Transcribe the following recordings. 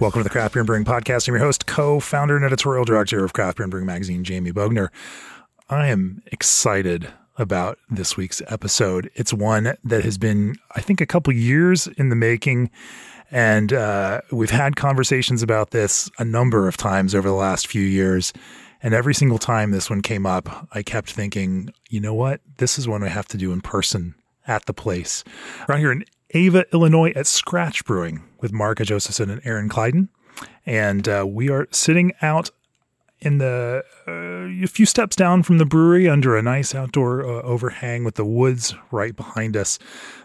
Welcome to the Craft Beer and Brewing Podcast. I'm your host, co-founder and editorial director of Craft Beer and Brewing Magazine, Jamie Bogner. I am excited about this week's episode. It's one that has been, I think, a couple years in the making. And uh, we've had conversations about this a number of times over the last few years. And every single time this one came up, I kept thinking, you know what? This is one I have to do in person at the place. Around here in Ava, Illinois at Scratch Brewing with Marika Josephson and Aaron Kleidon. And uh, we are sitting out in the uh, a few steps down from the brewery under a nice outdoor uh, overhang with the woods right behind us,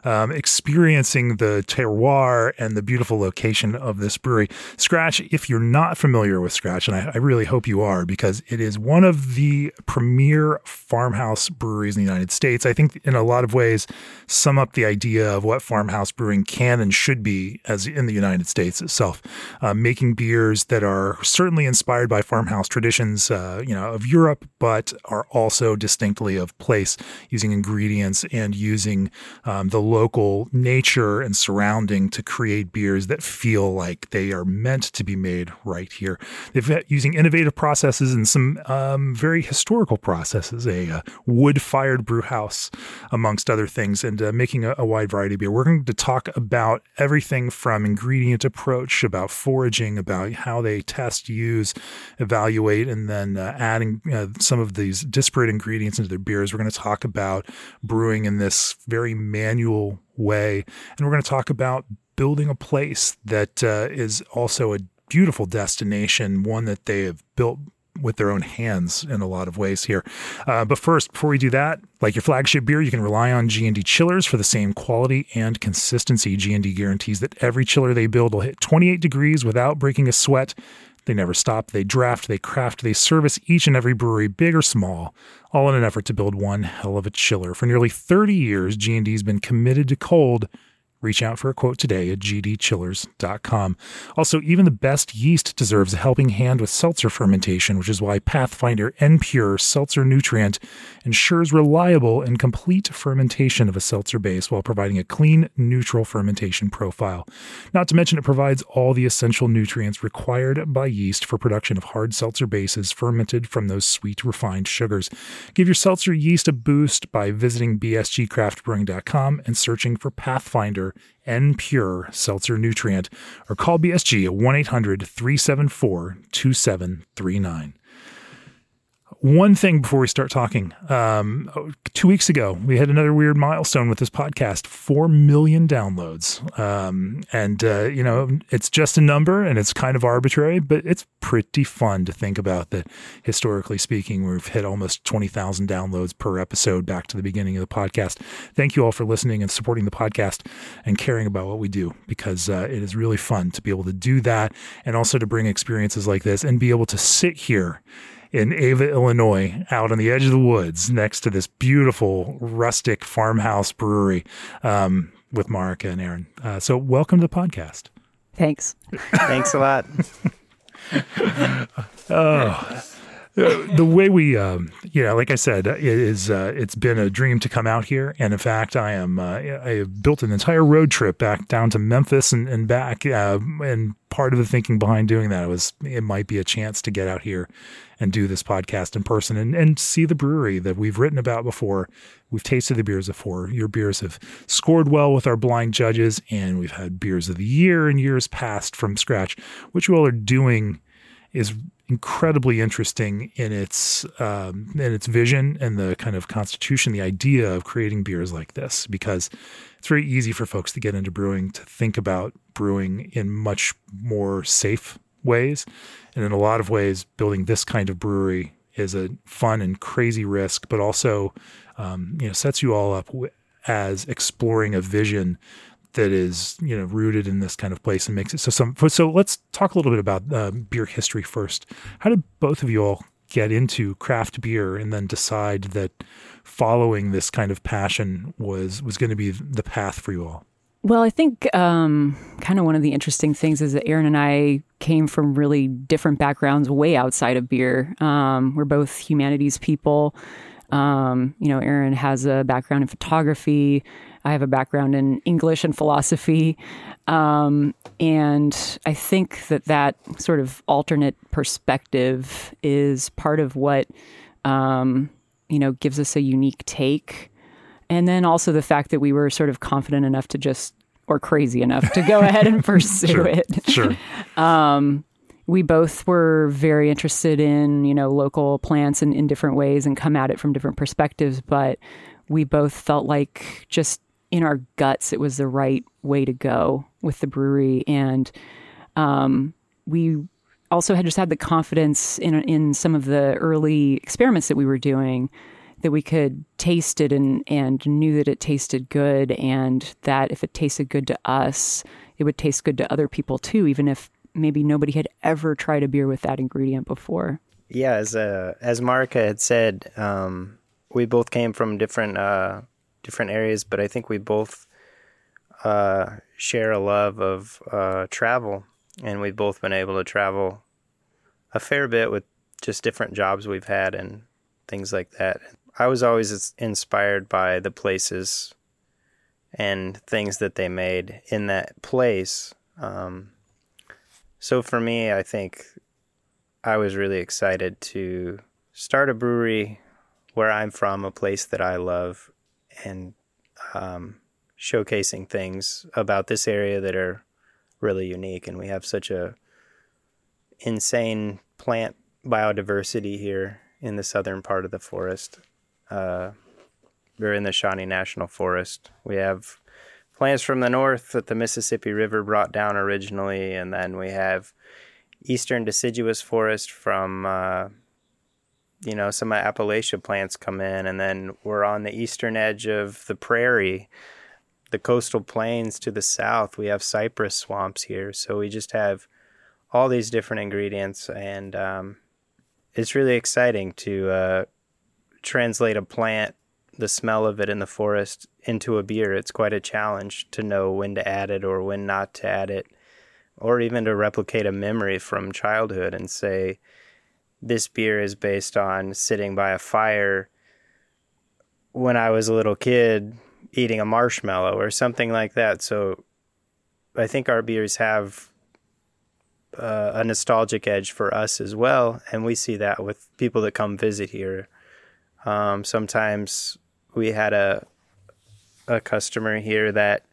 um, experiencing the terroir and the beautiful location of this brewery. Scratch, if you're not familiar with Scratch, and I, I really hope you are, because it is one of the premier farmhouse breweries in the United States. I think in a lot of ways sum up the idea of what farmhouse brewing can and should be as in the United States itself, uh, making beers that are certainly inspired by farmhouse traditions, uh, you know, of Europe, but are also distinctly of place, using ingredients and using um, the local nature and surrounding to create beers that feel like they are meant to be made right here. They've using innovative processes and some um, very historical processes, a, a uh, wood-fired brew house, amongst other things, and uh, making a, a wide variety of beer. We're going to talk about everything from ingredient approach, about foraging, about how they test, use, evaluate, and then uh, adding uh, some of these disparate ingredients into their beers. We're going to talk about brewing in this very manual way, and we're going to talk about building a place that uh, is also a beautiful destination, one that they have built with their own hands in a lot of ways here. Uh, but first, before we do that, like your flagship beer, you can rely on G&D chillers for the same quality and consistency. G&D guarantees that every chiller they build will hit 28 degrees without breaking a sweat they never stop. They draft, they craft, they service each and every brewery, big or small, all in an effort to build one hell of a chiller. For nearly 30 years, G&D's been committed to cold Reach out for a quote today at gdchillers.com. Also, even the best yeast deserves a helping hand with seltzer fermentation, which is why Pathfinder N-Pure Seltzer Nutrient ensures reliable and complete fermentation of a seltzer base while providing a clean, neutral fermentation profile. Not to mention, it provides all the essential nutrients required by yeast for production of hard seltzer bases fermented from those sweet, refined sugars. Give your seltzer yeast a boost by visiting bsgcraftbrewing.com and searching for Pathfinder N-Pure Seltzer Nutrient or call BSG at 1 800 374 2739 one thing before we start talking. Um, two weeks ago, we had another weird milestone with this podcast 4 million downloads. Um, and, uh, you know, it's just a number and it's kind of arbitrary, but it's pretty fun to think about that historically speaking, we've hit almost 20,000 downloads per episode back to the beginning of the podcast. Thank you all for listening and supporting the podcast and caring about what we do because uh, it is really fun to be able to do that and also to bring experiences like this and be able to sit here in Ava, Illinois, out on the edge of the woods next to this beautiful rustic farmhouse brewery um, with Marika and Aaron. Uh, so, welcome to the podcast. Thanks. Thanks a lot. oh. the way we, um, you know, like I said, it is uh, it's been a dream to come out here, and in fact, I am uh, I have built an entire road trip back down to Memphis and, and back, uh, and part of the thinking behind doing that was it might be a chance to get out here and do this podcast in person and, and see the brewery that we've written about before. We've tasted the beers before. Your beers have scored well with our blind judges, and we've had beers of the year and years past from scratch. What you all are doing is incredibly interesting in its um, in its vision and the kind of constitution, the idea of creating beers like this, because it's very easy for folks to get into brewing to think about brewing in much more safe ways, and in a lot of ways, building this kind of brewery is a fun and crazy risk, but also um, you know sets you all up as exploring a vision that is you know rooted in this kind of place and makes it so some so let's talk a little bit about uh, beer history first how did both of you all get into craft beer and then decide that following this kind of passion was was going to be the path for you all? Well, I think um, kind of one of the interesting things is that Aaron and I came from really different backgrounds, way outside of beer. Um, we're both humanities people. Um, you know, Aaron has a background in photography. I have a background in English and philosophy. Um, and I think that that sort of alternate perspective is part of what, um, you know, gives us a unique take and then also the fact that we were sort of confident enough to just or crazy enough to go ahead and pursue sure, it. Sure. Um, we both were very interested in you know local plants in, in different ways and come at it from different perspectives, but we both felt like just in our guts it was the right way to go with the brewery and um, we also had just had the confidence in in some of the early experiments that we were doing that we could taste it and, and knew that it tasted good and that if it tasted good to us, it would taste good to other people too, even if maybe nobody had ever tried a beer with that ingredient before. Yeah, as uh, as Marika had said, um, we both came from different uh, different areas, but I think we both uh, share a love of uh, travel, and we've both been able to travel a fair bit with just different jobs we've had and things like that. I was always inspired by the places and things that they made in that place. Um, so for me, I think I was really excited to start a brewery where I'm from, a place that I love, and um, showcasing things about this area that are really unique. And we have such a insane plant biodiversity here in the southern part of the forest. Uh, we're in the Shawnee National Forest. We have plants from the north that the Mississippi River brought down originally, and then we have eastern deciduous forest from, uh, you know, some of Appalachia plants come in, and then we're on the eastern edge of the prairie, the coastal plains to the south. We have cypress swamps here, so we just have all these different ingredients, and um, it's really exciting to uh, translate a plant, the smell of it in the forest, into a beer. It's quite a challenge to know when to add it or when not to add it, or even to replicate a memory from childhood and say, this beer is based on sitting by a fire when I was a little kid eating a marshmallow or something like that. So I think our beers have uh, a nostalgic edge for us as well. And we see that with people that come visit here. Um, sometimes we had a a customer here that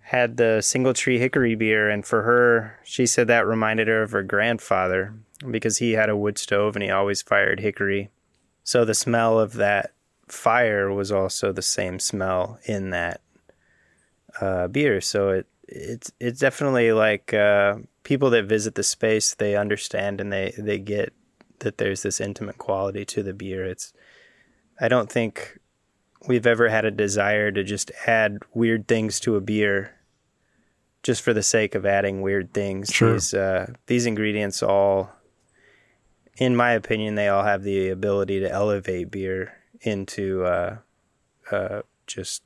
had the single tree hickory beer, and for her, she said that reminded her of her grandfather because he had a wood stove and he always fired hickory. So the smell of that fire was also the same smell in that uh, beer. So it it's it's definitely like uh, people that visit the space they understand and they they get that there's this intimate quality to the beer. It's I don't think we've ever had a desire to just add weird things to a beer just for the sake of adding weird things. Sure. These uh, these ingredients all in my opinion they all have the ability to elevate beer into uh, uh, just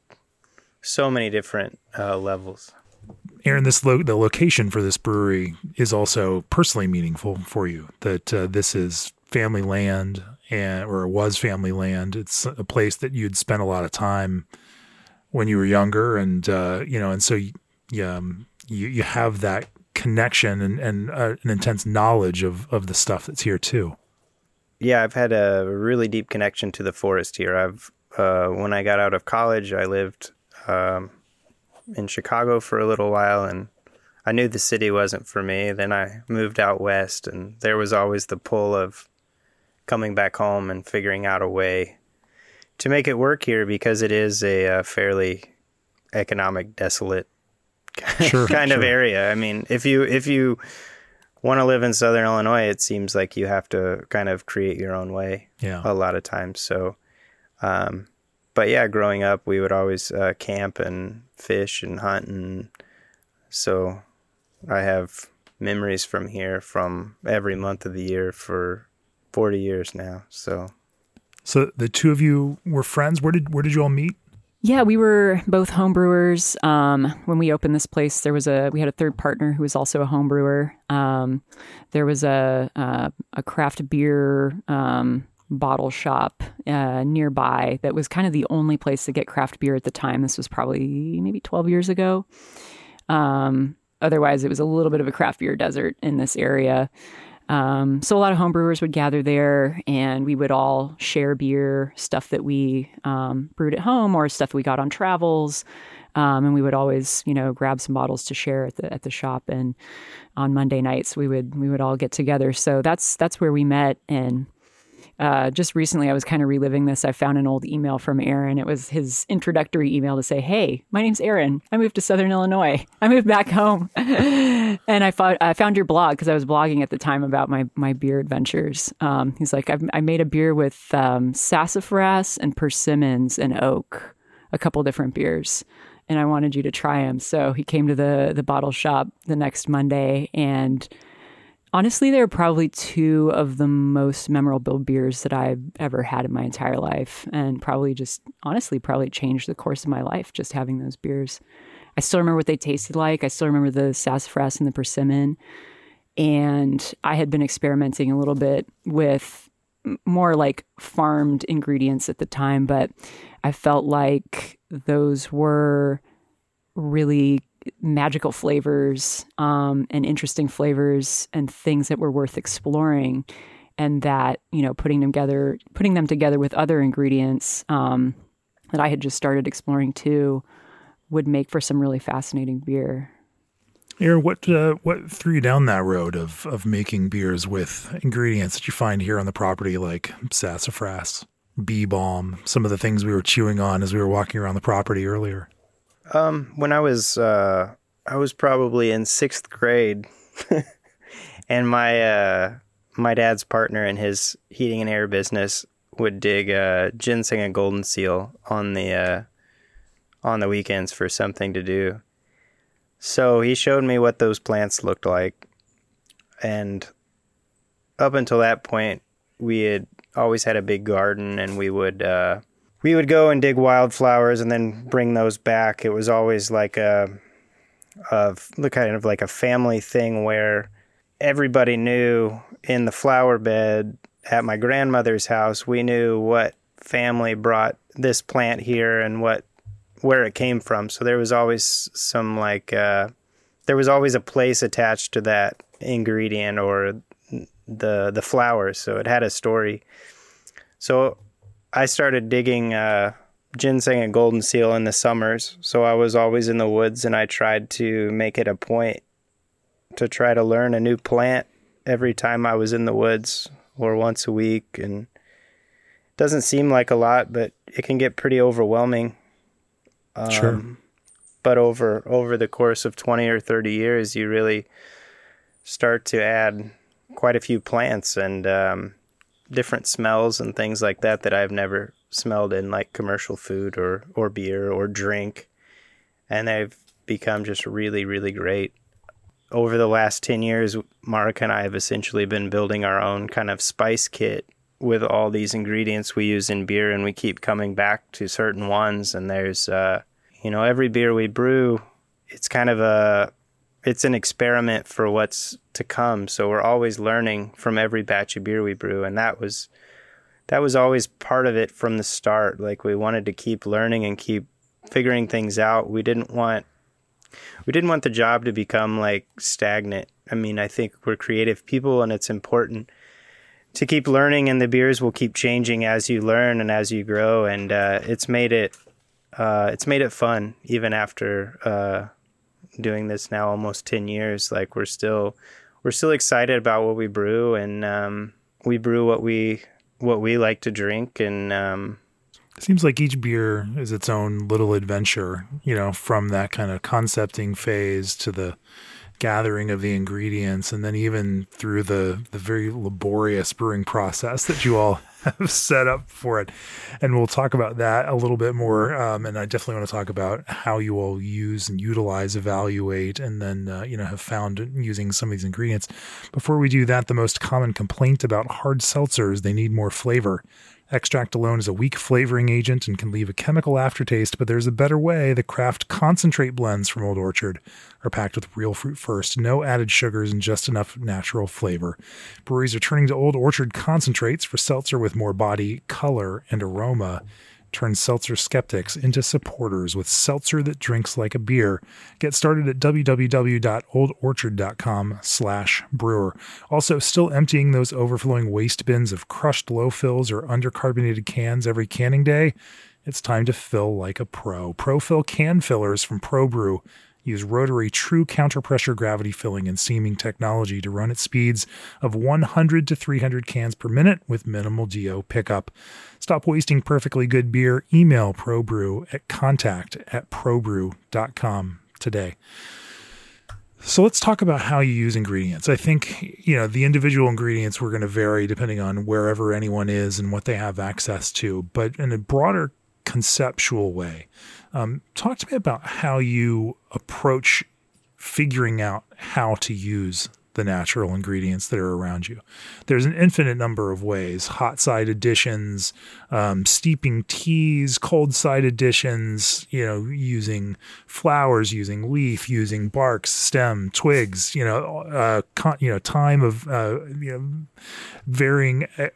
so many different uh, levels. Aaron, this lo- the location for this brewery is also personally meaningful for you. That uh, this is family land, and or was family land. It's a place that you'd spent a lot of time when you were younger, and uh, you know, and so you, um, you you have that connection and and uh, an intense knowledge of of the stuff that's here too. Yeah, I've had a really deep connection to the forest here. I've uh, when I got out of college, I lived. Um, in Chicago for a little while and I knew the city wasn't for me. Then I moved out west and there was always the pull of coming back home and figuring out a way to make it work here because it is a, a fairly economic desolate sure, kind sure. of area. I mean, if you if you want to live in southern Illinois, it seems like you have to kind of create your own way yeah. a lot of times. So um, but yeah, growing up, we would always uh, camp and fish and hunt, and so I have memories from here from every month of the year for 40 years now. So, so the two of you were friends. Where did where did you all meet? Yeah, we were both homebrewers. Um, when we opened this place, there was a we had a third partner who was also a homebrewer. Um, there was a a, a craft beer um, bottle shop uh, nearby that was kind of the only place to get craft beer at the time. This was probably maybe twelve years ago. Um, otherwise, it was a little bit of a craft beer desert in this area. Um, so a lot of homebrewers would gather there, and we would all share beer, stuff that we um, brewed at home or stuff we got on travels. Um, and we would always, you know, grab some bottles to share at the at the shop. And on Monday nights, we would we would all get together. So that's that's where we met. And uh, just recently, I was kind of reliving this. I found an old email from Aaron. It was his introductory email to say, "Hey, my name's Aaron. I moved to Southern Illinois. I moved back home, and I, found I found your blog because I was blogging at the time about my my beer adventures." Um, he's like, "I made a beer with um, sassafras and persimmons and oak, a couple different beers." And I wanted you to try them. So he came to the the bottle shop the next Monday and Honestly, they're probably two of the most memorable beers that I've ever had in my entire life, and probably just honestly probably changed the course of my life just having those beers. I still remember what they tasted like. I still remember the sassafras and the persimmon. And I had been experimenting a little bit with more like farmed ingredients at the time, but I felt like those were really magical flavors um, and interesting flavors and things that were worth exploring and that you know putting them together putting them together with other ingredients um, that i had just started exploring too would make for some really fascinating beer Aaron, what uh, what threw you down that road of of making beers with ingredients that you find here on the property, like sassafras, bee balm, some of the things we were chewing on as we were walking around the property earlier? Um, when I was uh, I was probably in sixth grade, and my uh, my dad's partner in his heating and air business would dig uh, ginseng and golden seal on the uh, on the weekends for something to do. So he showed me what those plants looked like, and up until that point, we had always had a big garden, and we would uh, we would go and dig wildflowers and then bring those back. It was always like a, a kind of like a family thing where everybody knew in the flower bed at my grandmother's house, we knew what family brought this plant here and what where it came from. So there was always some like uh, there was always a place attached to that ingredient or the the flowers. So it had a story. So I started digging uh, ginseng and golden seal in the summers. So I was always in the woods and I tried to make it a point to try to learn a new plant every time I was in the woods or once a week. And it doesn't seem like a lot, but it can get pretty overwhelming. Um, sure. But over over the course of 20 or 30 years, you really start to add quite a few plants and um, different smells and things like that that I've never smelled in like commercial food or or beer or drink, and they've become just really really great. Over the last ten years, Mark and I have essentially been building our own kind of spice kit with all these ingredients we use in beer, and we keep coming back to certain ones. And there's, uh, you know, every beer we brew, it's kind of a it's an experiment for what's to come. So we're always learning from every batch of beer we brew, and that was that was always part of it from the start. Like we wanted to keep learning and keep figuring things out. We didn't want we didn't want the job to become like stagnant. I mean, I think we're creative people, and it's important to keep learning, and the beers will keep changing as you learn and as you grow. And uh, it's made it uh, it's made it fun even after. Uh, doing this now almost 10 years like we're still we're still excited about what we brew and um, we brew what we what we like to drink and um, it seems like each beer is its own little adventure you know from that kind of concepting phase to the gathering of the ingredients and then even through the the very laborious brewing process that you all have set up for it. And we'll talk about that a little bit more um, and i definitely want to talk about how you all use and utilize evaluate and then uh, you know have found using some of these ingredients. Before we do that the most common complaint about hard seltzers they need more flavor Extract alone is a weak flavoring agent and can leave a chemical aftertaste, but there's a better way. The craft concentrate blends from Old Orchard are packed with real fruit first, no added sugars, and just enough natural flavor. Breweries are turning to Old Orchard concentrates for seltzer with more body, color, and aroma turn seltzer skeptics into supporters with seltzer that drinks like a beer. Get started at www.oldorchard.com slash brewer. Also, still emptying those overflowing waste bins of crushed low fills or undercarbonated cans every canning day? It's time to fill like a pro. ProFill can fillers from ProBrew use rotary true counterpressure gravity filling and seaming technology to run at speeds of 100 to 300 cans per minute with minimal DO pickup. Stop wasting perfectly good beer. Email ProBrew at contact at probrew.com today. So let's talk about how you use ingredients. I think, you know, the individual ingredients were going to vary depending on wherever anyone is and what they have access to, but in a broader conceptual way, um, talk to me about how you approach figuring out how to use the natural ingredients that are around you. There's an infinite number of ways hot side additions, um, steeping teas, cold side additions, you know, using flowers, using leaf, using barks, stem, twigs, you know, uh, con- you know, time of, uh, you know, varying uh,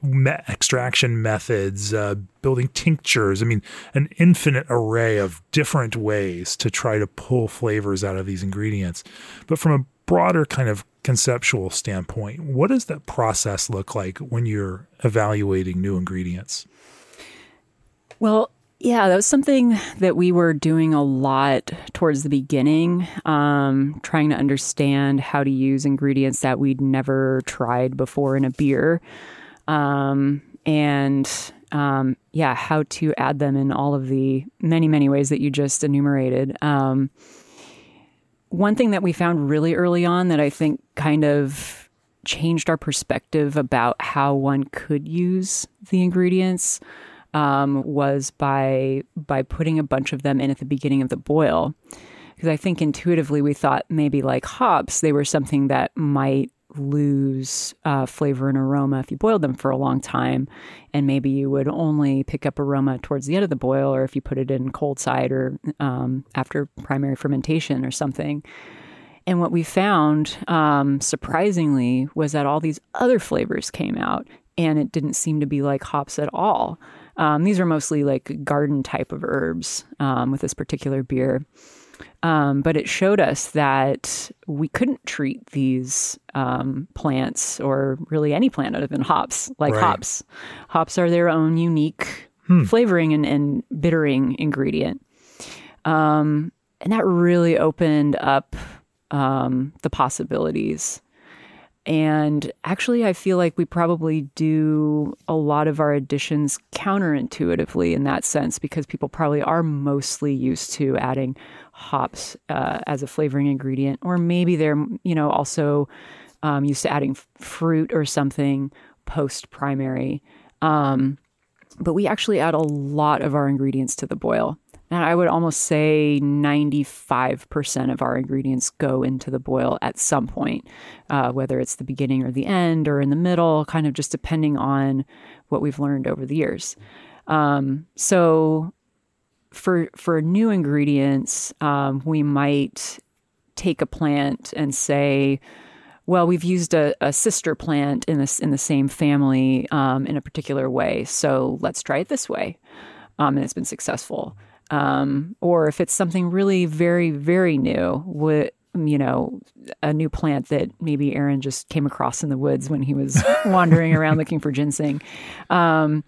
extraction methods, uh, building tinctures. I mean, an infinite array of different ways to try to pull flavors out of these ingredients. But from a broader kind of conceptual standpoint, what does that process look like when you're evaluating new ingredients? Well, yeah, that was something that we were doing a lot towards the beginning, um, trying to understand how to use ingredients that we'd never tried before in a beer. Um, and um, yeah, how to add them in all of the many, many ways that you just enumerated. Um, one thing that we found really early on that I think kind of changed our perspective about how one could use the ingredients um, was by by putting a bunch of them in at the beginning of the boil. Because I think intuitively we thought maybe like hops, they were something that might lose uh, flavor and aroma if you boiled them for a long time. And maybe you would only pick up aroma towards the end of the boil or if you put it in cold side or um, after primary fermentation or something. And what we found, um, surprisingly, was that all these other flavors came out and it didn't seem to be like hops at all. Um, these are mostly like garden type of herbs um, with this particular beer. Um, but it showed us that we couldn't treat these um, plants or really any plant other than hops like right. hops. Hops are their own unique hmm. flavoring and, and, bittering ingredient. Um, and that really opened up um, the possibilities. And actually, I feel like we probably do a lot of our additions counterintuitively in that sense because people probably are mostly used to adding hops uh, as a flavoring ingredient, or maybe they're you know also um, used to adding f- fruit or something post primary. Um, but we actually add a lot of our ingredients to the boil. And I would almost say 95% of our ingredients go into the boil at some point, uh, whether it's the beginning or the end or in the middle, kind of just depending on what we've learned over the years. Um, so for for new ingredients, um, we might take a plant and say, well, we've used a, a sister plant in this in the same family um, in a particular way, so let's try it this way, um, and it's been successful. Um, or if it's something really very very new, what you know, a new plant that maybe Aaron just came across in the woods when he was wandering around looking for ginseng. Um,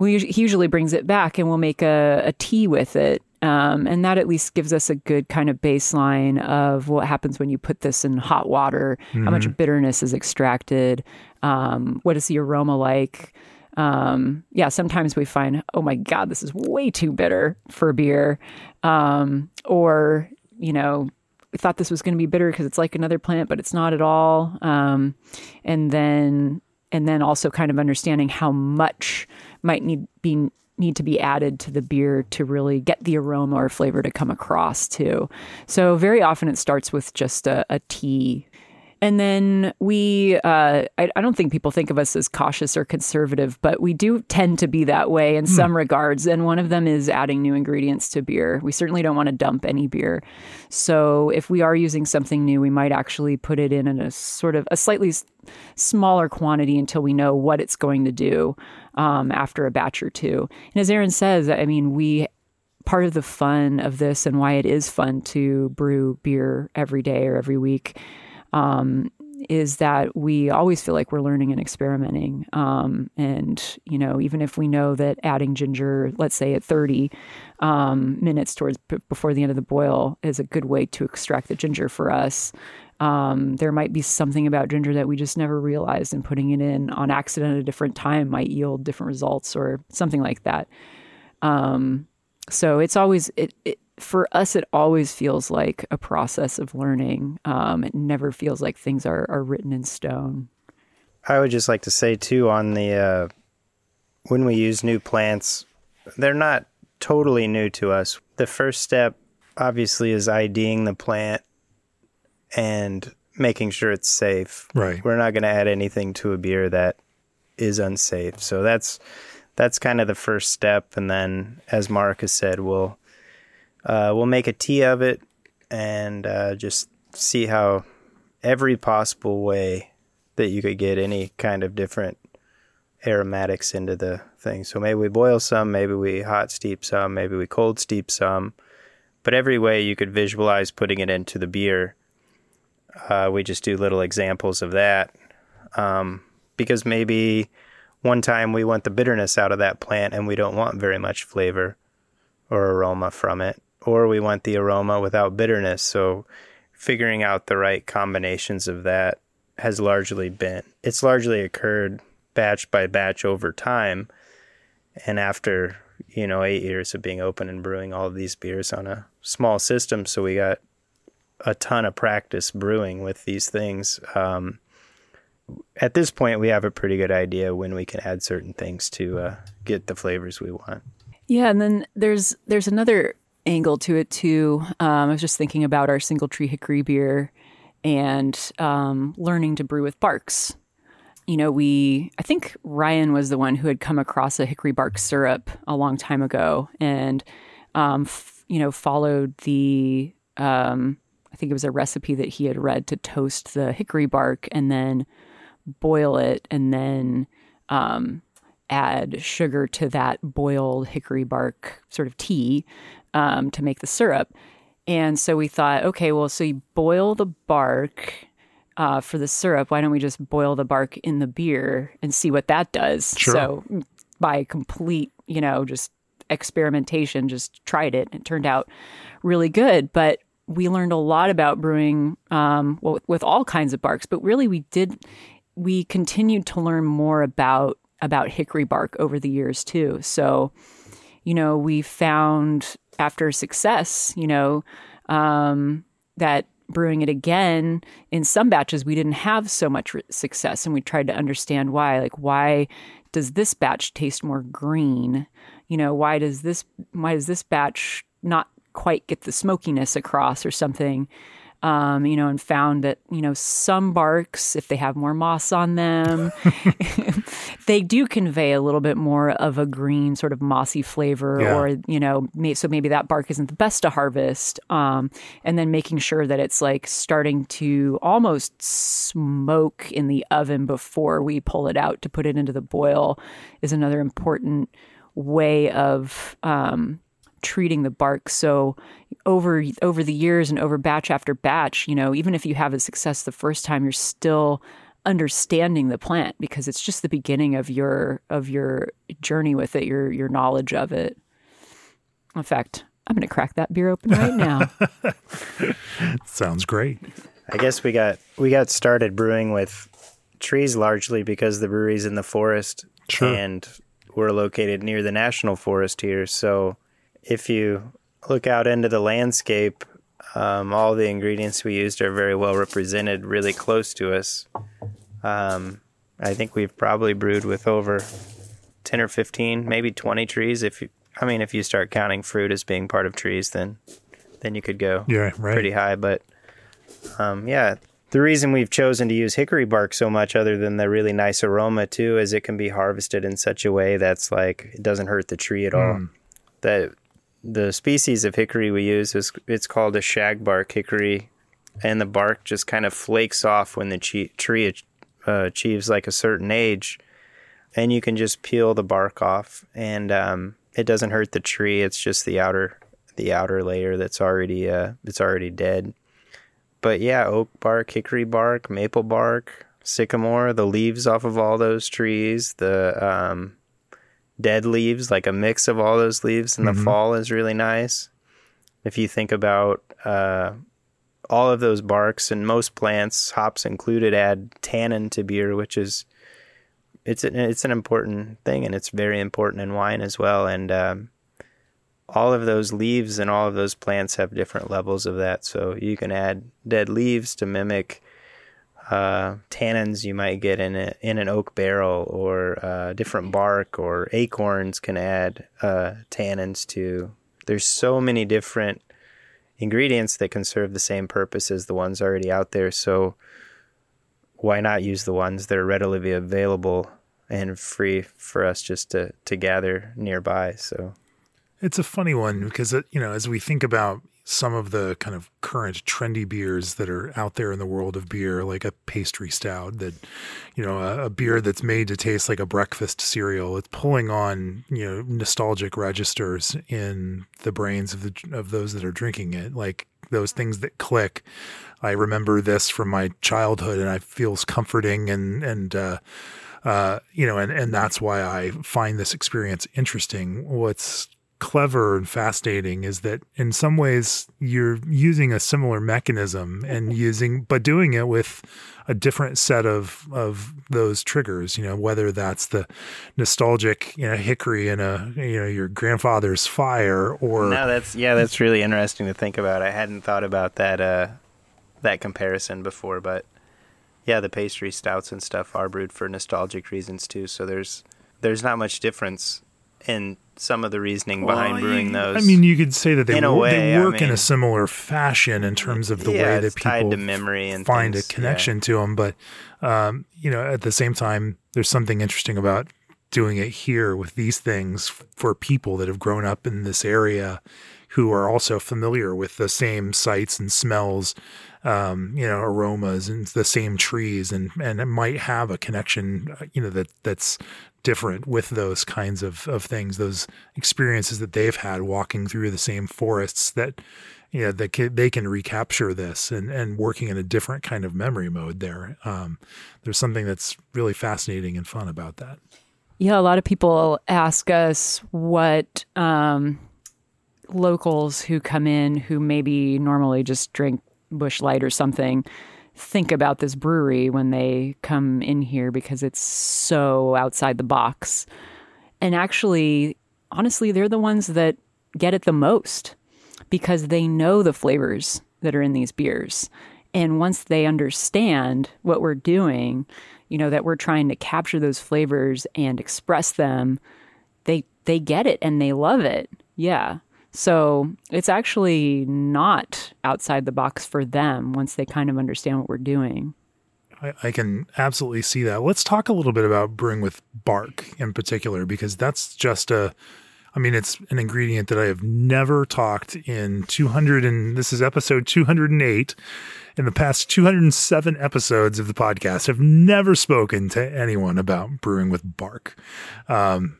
we, he usually brings it back and we'll make a, a tea with it. Um, and that at least gives us a good kind of baseline of what happens when you put this in hot water, mm-hmm. how much mm-hmm. bitterness is extracted, um, what is the aroma like. Um, yeah, sometimes we find, oh my God, this is way too bitter for beer. Um, or, you know, we thought this was going to be bitter because it's like another plant, but it's not at all. Um, and then and then also kind of understanding how much might need be need to be added to the beer to really get the aroma or flavor to come across too. So very often it starts with just a, a tea and then we, uh, I, I, don't think people think of us as cautious or conservative, but we do tend to be that way in mm. some regards. And one of them is adding new ingredients to beer. We certainly don't want to dump any beer. So if we are using something new, we might actually put it in in a sort of a slightly smaller quantity until we know what it's going to do um, after a batch or two. And as Aaron says, I mean, we part of the fun of this and why it is fun to brew beer every day or every week um, is that we always feel like we're learning and experimenting. Um, and, you know, even if we know that adding ginger, let's say at 30 um, minutes towards before the end of the boil is a good way to extract the ginger for us, um, there might be something about ginger that we just never realized, and putting it in on accident at a different time might yield different results or something like that. Um, so it's always, it, it for us, it always feels like a process of learning. Um, it never feels like things are, are written in stone. I would just like to say, too, on the uh, when we use new plants, they're not totally new to us. The first step, obviously, is IDing the plant and making sure it's safe. Right. We're not going to add anything to a beer that is unsafe. So that's that's kind of the first step. And then, as Mark has said, we'll uh, we'll make a tea of it and uh, just see how every possible way that you could get any kind of different aromatics into the thing. So maybe we boil some, maybe we hot steep some, maybe we cold steep some, but every way you could visualize putting it into the beer. Uh, we just do little examples of that um, because maybe one time we want the bitterness out of that plant and we don't want very much flavor or aroma from it or we want the aroma without bitterness. So figuring out the right combinations of that has largely been it's largely occurred batch by batch over time. And after, you know, eight years of being open and brewing all these beers on a small system, so we got a ton of practice brewing with these things. Um, at this point, we have a pretty good idea when we can add certain things to uh, get the flavors we want. Yeah, and then there's there's another angle to it too. Um, I was just thinking about our single tree hickory beer and um, learning to brew with barks. You know, we, I think Ryan was the one who had come across a hickory bark syrup a long time ago and, um, f- you know, followed the, um, I think it was a recipe that he had read to toast the hickory bark and then boil it and then um, add sugar to that boiled hickory bark sort of tea um, to make the syrup. And so we thought, okay, well, so you boil the bark uh, for the syrup. Why don't we just boil the bark in the beer and see what that does? Sure. So by complete, you know, just experimentation, just tried it. It turned out really good. But we learned a lot about brewing um, well, with all kinds of barks. But really, we did we continued to learn more about about hickory bark over the years too. So, you know, we found after success, you know, um, that brewing it again in some batches we didn't have so much success and we tried to understand why. Like why does this batch taste more green? You know why does this why does this batch not quite get the smokiness across or something um, you know, and found that, you know, some barks, if they have more moss on them, they do convey a little bit more of a green sort of mossy flavor yeah. or, you know, may, so maybe that bark isn't the best to harvest. Um, and then making sure that it's like starting to almost smoke in the oven before we pull it out to put it into the boil is another important way of, um, treating the bark. So over over the years and over batch after batch, you know, even if you have a success the first time, you're still understanding the plant because it's just the beginning of your of your journey with it, your your knowledge of it. In fact, I'm going to crack that beer open right now. Sounds great. I guess we got we got started brewing with trees largely because the brewery's in the forest sure. and we're located near the national forest here. So if you look out into the landscape, um, all the ingredients we used are very well represented, really close to us. Um, I think we've probably brewed with over 10 or 15, maybe 20 trees. If you, I mean, if you start counting fruit as being part of trees, then then you could go Yeah, right. pretty high. But um, yeah, the reason we've chosen to use hickory bark so much, other than the really nice aroma too, is it can be harvested in such a way that's like it doesn't hurt the tree at all. That the species of hickory we use is it's called a shagbark hickory, and the bark just kind of flakes off when the tree uh, achieves like a certain age, and you can just peel the bark off, and um, it doesn't hurt the tree. It's just the outer the outer layer that's already uh, it's already dead. But yeah, oak bark, hickory bark, maple bark, sycamore, the leaves off of all those trees, the um, dead leaves, like a mix of all those leaves in the fall is really nice. If you think about uh, all of those barks and most plants, hops included, add tannin to beer, which is it's an, it's an important thing and it's very important in wine as well. And um, all of those leaves and all of those plants have different levels of that. So you can add dead leaves to mimic uh, tannins you might get in a, in an oak barrel, or uh, different bark, or acorns can add uh, tannins to. There's so many different ingredients that can serve the same purpose as the ones already out there. So why not use the ones that are readily available and free for us just to to gather nearby? So It's a funny one because, you know, as we think about some of the kind of current trendy beers that are out there in the world of beer, like a pastry stout that, you know, a, a beer that's made to taste like a breakfast cereal, it's pulling on, you know, nostalgic registers in the brains of the, of those that are drinking it. Like those things that click. I remember this from my childhood and I feels comforting and, and, uh, uh, you know, and, and that's why I find this experience interesting. What's clever and fascinating is that in some ways you're using a similar mechanism and using, but doing it with a different set of, of those triggers, you know, whether that's the nostalgic, you know, hickory in a, you know, your grandfather's fire or, no, that's yeah, that's really interesting to think about. I hadn't thought about that uh, that comparison before, but yeah, the pastry stouts and stuff are brewed for nostalgic reasons too. So there's there's not much difference in some of the reasoning behind Well, brewing those. I mean, you could say that they, In a way, they I work in a similar fashion in terms of the Yeah, way that people to memory and find things, a connection to them. But um, you know, at the same time, there's something interesting about doing it here with these things for people that have grown up in this area who are also familiar with the same sights and smells um, you know, aromas and the same trees and, and it might have a connection, uh, you know, that that's different with those kinds of, of things, those experiences that they've had walking through the same forests that, you know, that they can recapture this and, and working in a different kind of memory mode there. Um, there's something that's really fascinating and fun about that. Yeah, a lot of people ask us what um, locals who come in who maybe normally just drink Busch Light or something think about this brewery when they come in here because it's so outside the box. And actually, honestly, they're the ones that get it the most because they know the flavors that are in these beers. And once they understand what we're doing, you know, that we're trying to capture those flavors and express them, they they get it and they love it. Yeah. So it's actually not outside the box for them once they kind of understand what we're doing. I, I can absolutely see that. Let's talk a little bit about brewing with bark in particular, because that's just a, I mean, it's an ingredient that I have never talked in 200 and this is episode 208. In the past 207 episodes of the podcast, have never spoken to anyone about brewing with bark. Um,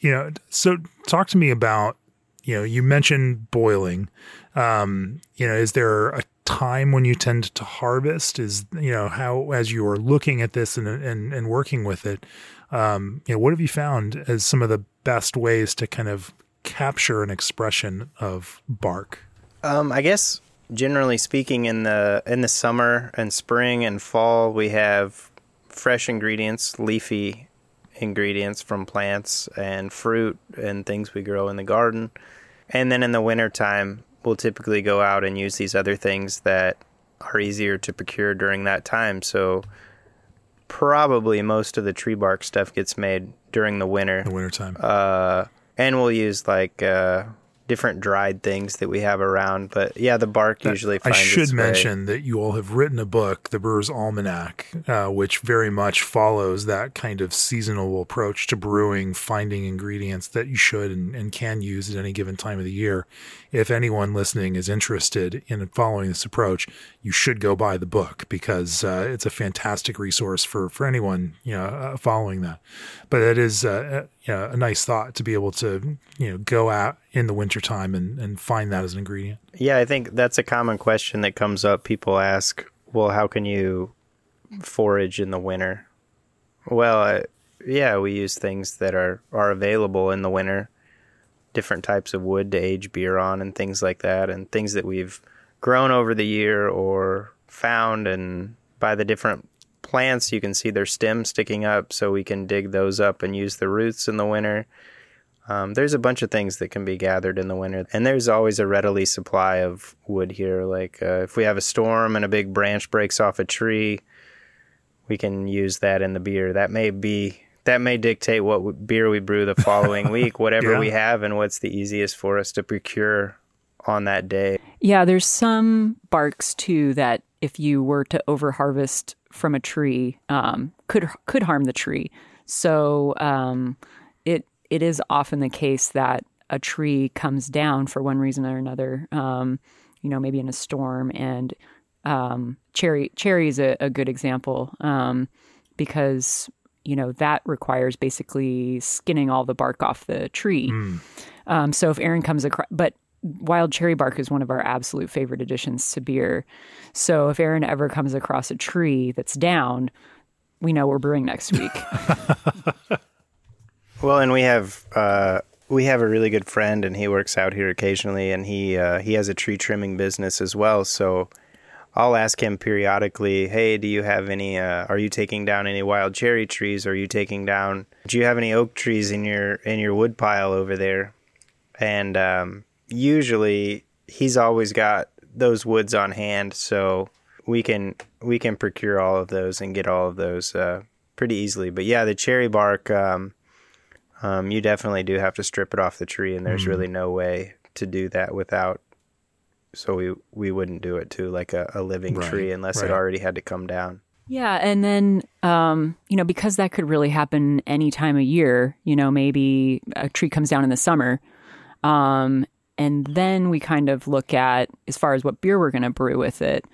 you know, so talk to me about, you know, you mentioned boiling. Um, you know, is there a time when you tend to harvest? Is you know how as you are looking at this and and, and working with it, um, you know, what have you found as some of the best ways to kind of capture an expression of bark? Um, I guess generally speaking, in the in the summer and spring and fall, we have fresh ingredients, leafy ingredients from plants and fruit and things we grow in the garden. And then in the wintertime, we'll typically go out and use these other things that are easier to procure during that time. So probably most of the tree bark stuff gets made during the winter. The wintertime. Uh, and we'll use like uh, different dried things that we have around. But yeah, the bark usually. I should mention that you all have written a book, The Brewer's Almanac, uh, which very much follows that kind of seasonal approach to brewing, finding ingredients that you should and, and can use at any given time of the year. If anyone listening is interested in following this approach, you should go buy the book because uh, it's a fantastic resource for, for anyone you know uh, following that. But it is uh, you know, a nice thought to be able to you know go out in the wintertime and, and find that as an ingredient. Yeah, I think that's a common question that comes up. People ask, "Well, how can you forage in the winter?" Well, uh, yeah, we use things that are are available in the winter, different types of wood to age beer on, and things like that, and things that we've grown over the year or found, and by the different plants, you can see their stems sticking up, so we can dig those up and use the roots in the winter. Um, there's a bunch of things that can be gathered in the winter, and there's always a readily supply of wood here. Like uh, if we have a storm and a big branch breaks off a tree, we can use that in the beer. That may be that may dictate what beer we brew the following week, whatever Yeah. we have, and what's the easiest for us to procure on that day. Yeah, there's some barks too that if you were to overharvest from a tree, um, could could harm the tree. So um, it it is often the case that a tree comes down for one reason or another. Um, you know, maybe in a storm, and um, cherry cherry is a, a good example um, because you know that requires basically skinning all the bark off the tree. Um, so if Aaron comes across, but wild cherry bark is one of our absolute favorite additions to beer. So if Aaron ever comes across a tree that's down, we know we're brewing next week. Well, and we have uh, we have a really good friend, and he works out here occasionally, and he uh, he has a tree trimming business as well. So I'll ask him periodically, "Hey, do you have any? Uh, are you taking down any wild cherry trees? Are you taking down? Do you have any oak trees in your in your wood pile over there?" And um, usually, he's always got those woods on hand, so we can we can procure all of those and get all of those uh, pretty easily. But yeah, the cherry bark. Um, um, you definitely do have to strip it off the tree, and there's really no way to do that without. So we we wouldn't do it to like a, a living Right, tree unless right. it already had to come down. Yeah, and then um, you know because that could really happen any time of year. You know, maybe a tree comes down in the summer, um, and then we kind of look at as far as what beer we're going to brew with it.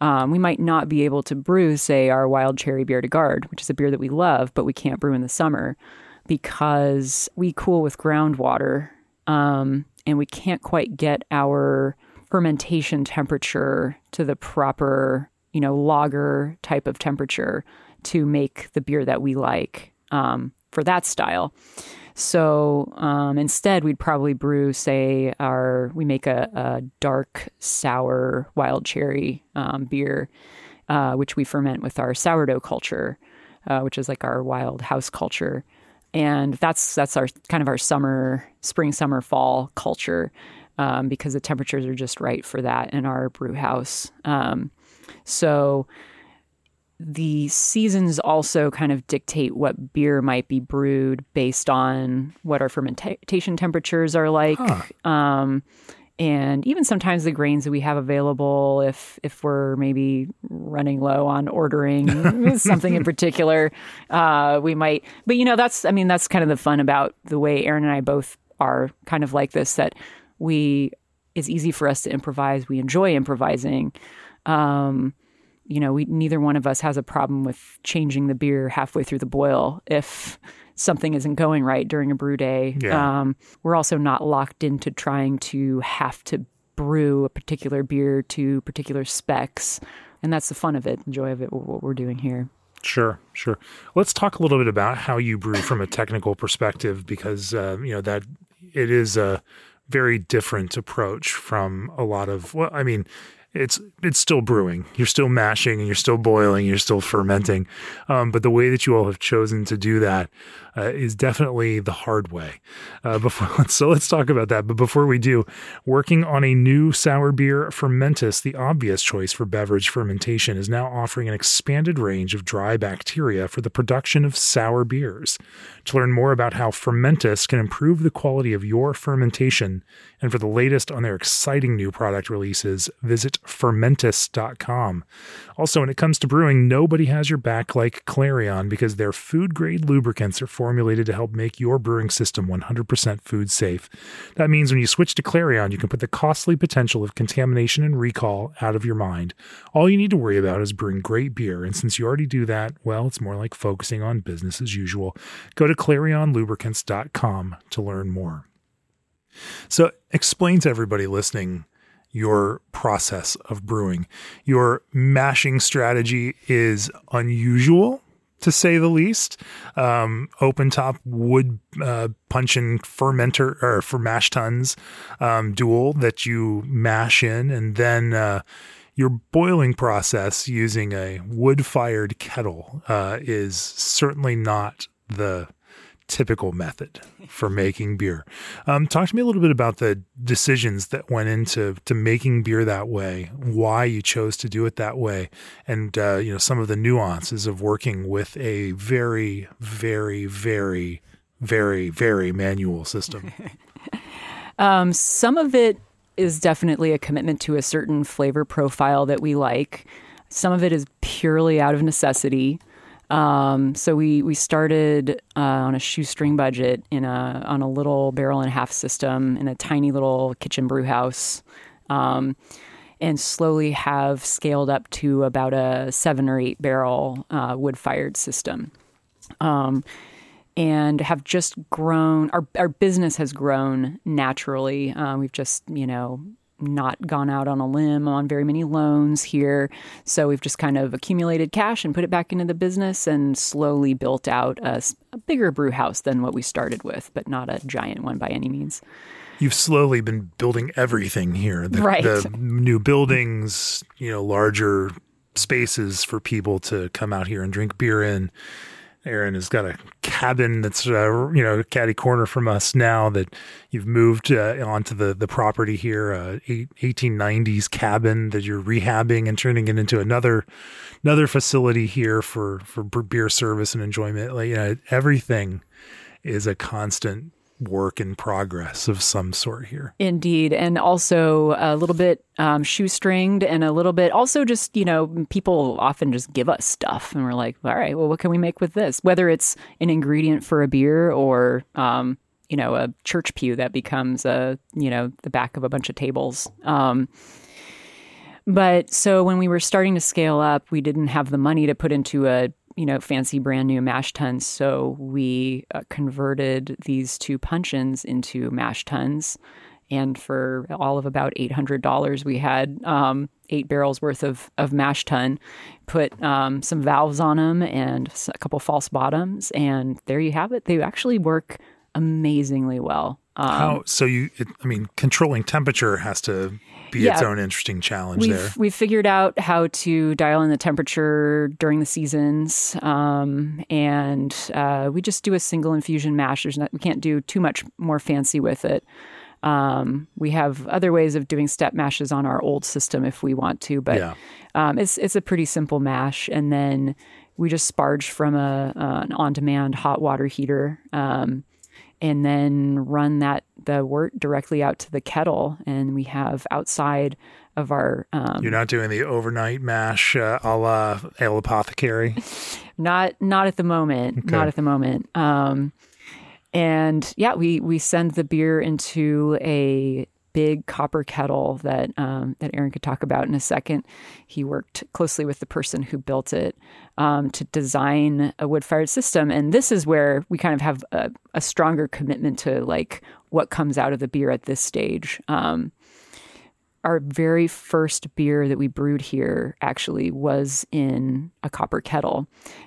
Um, we might not be able to brew, say, our wild cherry bière de garde, which is a beer that we love, but we can't brew in the summer because we cool with groundwater, um, and we can't quite get our fermentation temperature to the proper, you know, lager type of temperature to make the beer that we like um, for that style. So um, instead, we'd probably brew, say, our we make a, a dark sour wild cherry um, beer, uh, which we ferment with our sourdough culture, uh, which is like our wild house culture, and that's that's our kind of our summer, spring, summer, fall culture, um, because the temperatures are just right for that in our brew house. Um, so the seasons also kind of dictate what beer might be brewed based on what our fermentation temperatures are like. Um, and even sometimes the grains that we have available, if if we're maybe running low on ordering something in particular, uh, we might. But you know, that's I mean, that's kind of the fun about the way Aaron and I both are kind of like this. That we it's easy for us to improvise. We enjoy improvising. Um, you know, we neither one of us has a problem with changing the beer halfway through the boil if something isn't going right during a brew day. Yeah. Um, we're also not locked into trying to have to brew a particular beer to particular specs, and that's the fun of it, the joy of it, what we're doing here. Sure, sure. Let's talk a little bit about how you brew from a technical perspective, because uh, you know that it is a very different approach from a lot of. Well, I mean, it's it's still brewing. You're still mashing and you're still boiling. You're still fermenting. Um, but the way that you all have chosen to do that, uh, is definitely the hard way. Uh, before, so let's talk about that. But before we do, working on a new sour beer, Fermentis, the obvious choice for beverage fermentation, is now offering an expanded range of dry bacteria for the production of sour beers. To learn more about how Fermentis can improve the quality of your fermentation and for the latest on their exciting new product releases, visit fermentis.com. Also, when it comes to brewing, nobody has your back like Clarion because their food grade lubricants are formulated to help make your brewing system 100% food safe. That means when you switch to Clarion, you can put the costly potential of contamination and recall out of your mind. All you need to worry about is brewing great beer, and since you already do that, well, it's more like focusing on business as usual. Go to clarionlubricants.com to learn more. So, explain to everybody listening your process of brewing. Your mashing strategy is unusual, to say the least. Um, open top wood uh, puncheon fermenter or for mash tuns um, dual that you mash in, and then uh, your boiling process using a wood fired kettle uh, is certainly not the typical method for making beer. Um, talk to me a little bit about the decisions that went into to making beer that way, why you chose to do it that way, and uh, you know some of the nuances of working with a very, very, very, very, very manual system. um, some of it is definitely a commitment to a certain flavor profile that we like. Some of it is purely out of necessity. Um, so we we started uh, on a shoestring budget in a on a little barrel and a half system in a tiny little kitchen brew house, um, and slowly have scaled up to about a seven or eight barrel uh, wood fired system. Um, and have just grown. Our our business has grown naturally. Uh, we've just you know not gone out on a limb on very many loans here. So we've just kind of accumulated cash and put it back into the business and slowly built out a, a bigger brew house than what we started with, but not a giant one by any means. You've slowly been building everything here. The, right. the new buildings, you know, larger spaces for people to come out here and drink beer in. Aaron has got a cabin that's uh, you know caddy corner from us now that you've moved uh, onto the the property here, uh, 1890s cabin that you're rehabbing and turning it into another another facility here for for beer service and enjoyment. Like you know, everything is a constant work in progress of some sort here. Indeed. And also a little bit um, shoestringed and a little bit also just, you know, people often just give us stuff and we're like, all right, well, what can we make with this? Whether it's an ingredient for a beer or, um, you know, a church pew that becomes a, you know, the back of a bunch of tables. Um, but so when we were starting to scale up, we didn't have the money to put into a you know, fancy brand new mash tuns. So we uh, converted these two puncheons into mash tuns. And for all of about $800, we had um, eight barrels worth of, of mash tun, put um, some valves on them and a couple false bottoms. And there you have it. They actually work amazingly well. Um, How so? You, it, I mean, controlling temperature has to be yeah, its own interesting challenge we've, there. We've figured out how to dial in the temperature during the seasons, um, and uh, we just do a single infusion mash. There's not, we can't do too much more fancy with it. Um, we have other ways of doing step mashes on our old system if we want to, but yeah. um, it's it's a pretty simple mash, and then we just sparge from a uh, an on demand hot water heater. Um, and then run that the wort directly out to the kettle. And we have outside of our um, you're not doing the overnight mash uh, a la ale apothecary? Not not at the moment. Okay. not at the moment. Um, and yeah we we send the beer into a big copper kettle that um, that Aaron could talk about in a second. He worked closely with the person who built it um, to design a wood fired system, and this is where we kind of have a, a, stronger commitment to like what comes out of the beer at this stage. Um, our very first beer that we brewed here actually was in a copper kettle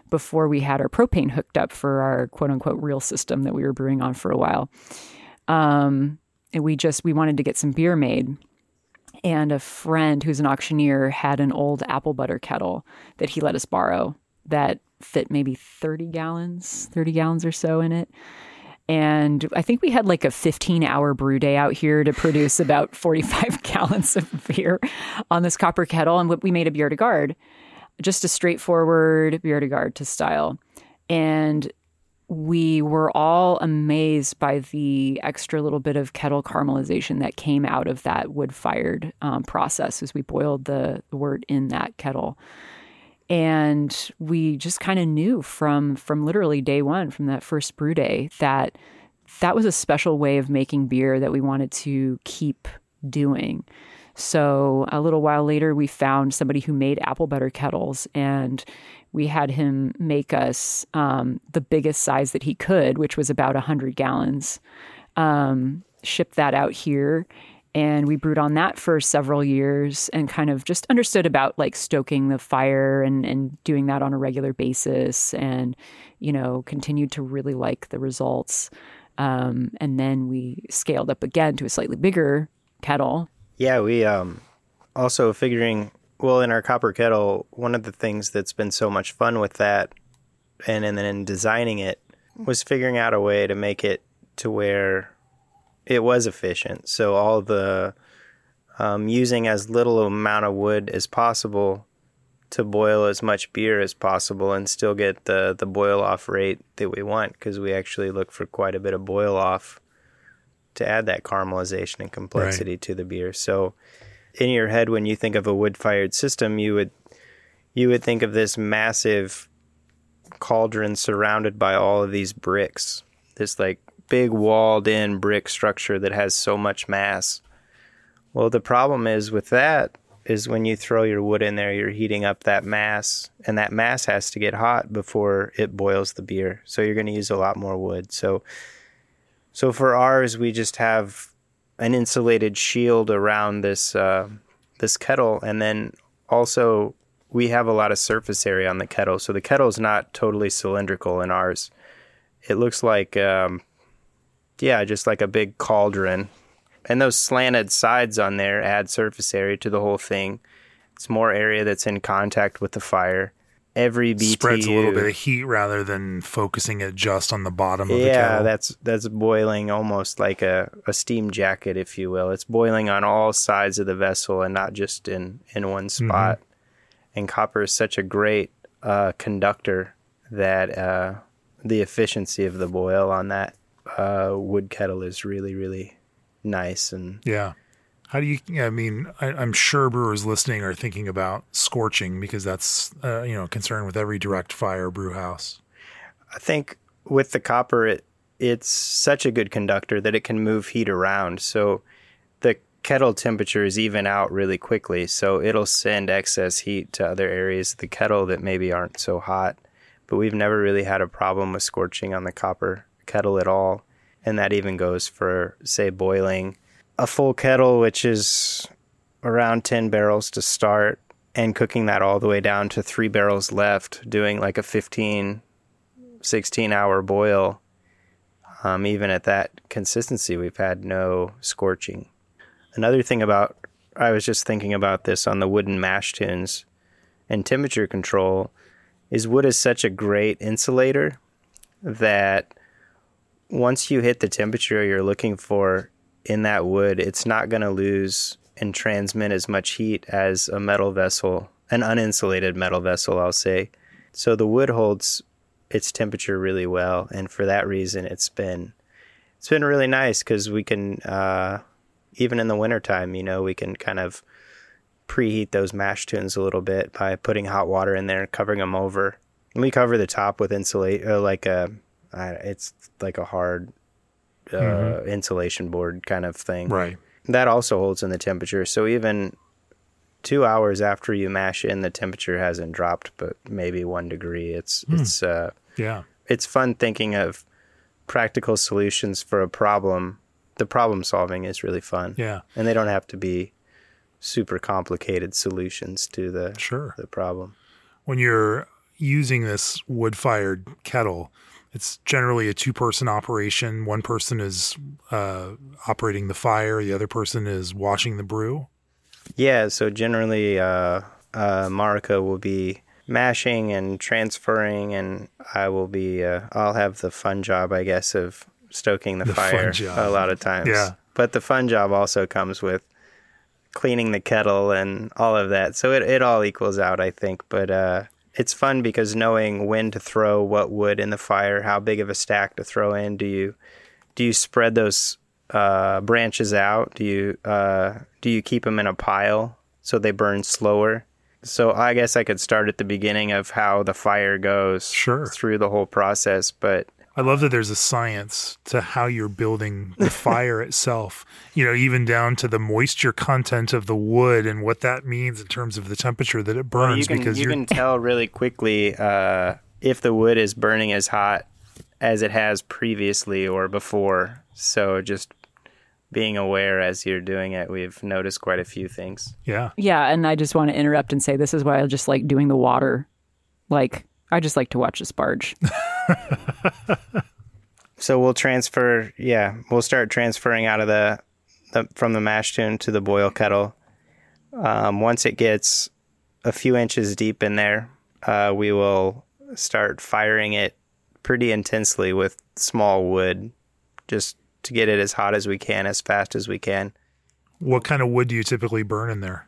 before we had our propane hooked up for our quote unquote real system that we were brewing on for a while. Um, and we just we wanted to get some beer made and a friend who's an auctioneer had an old apple butter kettle that he let us borrow that fit maybe 30 gallons, 30 gallons or so in it. And I think we had like a 15 hour brew day out here to produce about 45 gallons of beer on this copper kettle. And we made a bière de garde, just a straightforward bière de garde to style. And we were all amazed by the extra little bit of kettle caramelization that came out of that wood fired um, process as we boiled the, the wort in that kettle. And we just kind of knew from from literally day one from that first brew day that that was a special way of making beer that we wanted to keep doing. So a little while later we found somebody who made apple butter kettles and we had him make us um, the biggest size that he could which was about 100 gallons. Um, ship that out here and we brewed on that for several years and kind of just understood about like stoking the fire and, and doing that on a regular basis and you know continued to really like the results. Um, and then we scaled up again to a slightly bigger kettle. Yeah we um, also figuring well in our copper kettle one of the things that's been so much fun with that and, and then in designing it was figuring out a way to make it to where it was efficient. So all the um, using as little amount of wood as possible to boil as much beer as possible and still get the the boil off rate that we want because we actually look for quite a bit of boil off to add that caramelization and complexity right. to the beer. So in your head when you think of a wood fired system you would you would think of this massive cauldron surrounded by all of these bricks. This like big walled in brick structure that has so much mass. Well, the problem is with that is when you throw your wood in there, you're heating up that mass, and that mass has to get hot before it boils the beer. So you're going to use a lot more wood. So, so for ours, we just have an insulated shield around this uh, this kettle, and then also we have a lot of surface area on the kettle. So the kettle is not totally cylindrical in ours. It looks like um, yeah, just like a big cauldron. And those slanted sides on there add surface area to the whole thing. It's more area that's in contact with the fire. Every BTU spreads a little bit of heat rather than focusing it just on the bottom of yeah, the kettle. Yeah, that's that's boiling almost like a, a steam jacket, if you will. It's boiling on all sides of the vessel and not just in, in one mm-hmm. spot. Mm-hmm. And copper is such a great uh, conductor that uh, the efficiency of the boil on that uh, wood kettle is really really nice and yeah. How do you? I mean, I, am sure brewers listening are thinking about scorching because that's uh, you know a concern with every direct fire brew house. I think with the copper, it it's such a good conductor that it can move heat around. So the kettle temperatures even out really quickly. So it'll send excess heat to other areas of the kettle that maybe aren't so hot. But we've never really had a problem with scorching on the copper kettle at all. And that even goes for, say, boiling a full kettle, which is around 10 barrels to start, and cooking that all the way down to three barrels left, doing like a 15, 16 hour boil. Um, even at that consistency, we've had no scorching. Another thing about, I was just thinking about this on the wooden mash tuns and temperature control, is wood is such a great insulator that once you hit the temperature you're looking for in that wood, it's not going to lose and transmit as much heat as a metal vessel, an uninsulated metal vessel, I'll say. So the wood holds its temperature really well, and for that reason, it's been it's been really nice because we can uh, even in the wintertime, you know, we can kind of preheat those mash tuns a little bit by putting hot water in there, covering them over. And we cover the top with insulate, uh, like a it's like a hard uh, mm-hmm. insulation board kind of thing. Right. That also holds in the temperature. So even two hours after you mash in, the temperature hasn't dropped, but maybe one degree. It's mm. it's uh, yeah. It's fun thinking of practical solutions for a problem. The problem solving is really fun. Yeah. And they don't have to be super complicated solutions to the sure the problem. When you're using this wood fired kettle, it's generally a two person operation. One person is uh, operating the fire, the other person is washing the brew. Yeah, so generally, uh, uh, Marika will be mashing and transferring, and I will be. Uh, I'll have the fun job, I guess, of stoking the, The fire a lot of times. Yeah. But the fun job also comes with cleaning the kettle and all of that. So it it all equals out, I think. But uh, it's fun because knowing when to throw what wood in the fire, how big of a stack to throw in. Do you do you spread those uh, branches out? Do you uh, do you keep them in a pile so they burn slower? So I guess I could start at the beginning of how the fire goes Sure. through the whole process, but I love that there's a science to how you're building the fire itself. You know, even down to the moisture content of the wood and what that means in terms of the temperature that it burns. you can because you can tell really quickly uh, if the wood is burning as hot as it has previously or before. So just being aware as you're doing it, we've noticed quite a few things. yeah, Yeah, and I just want to interrupt and say this is why I just like doing the water. Like I just like to watch the sparge. So we'll transfer. Yeah, we'll start transferring out of the, the from the mash tun to the boil kettle. Um, once it gets a few inches deep in there, uh, we will start firing it pretty intensely with small wood, just to get it as hot as we can, as fast as we can. what kind of wood do you typically burn in there?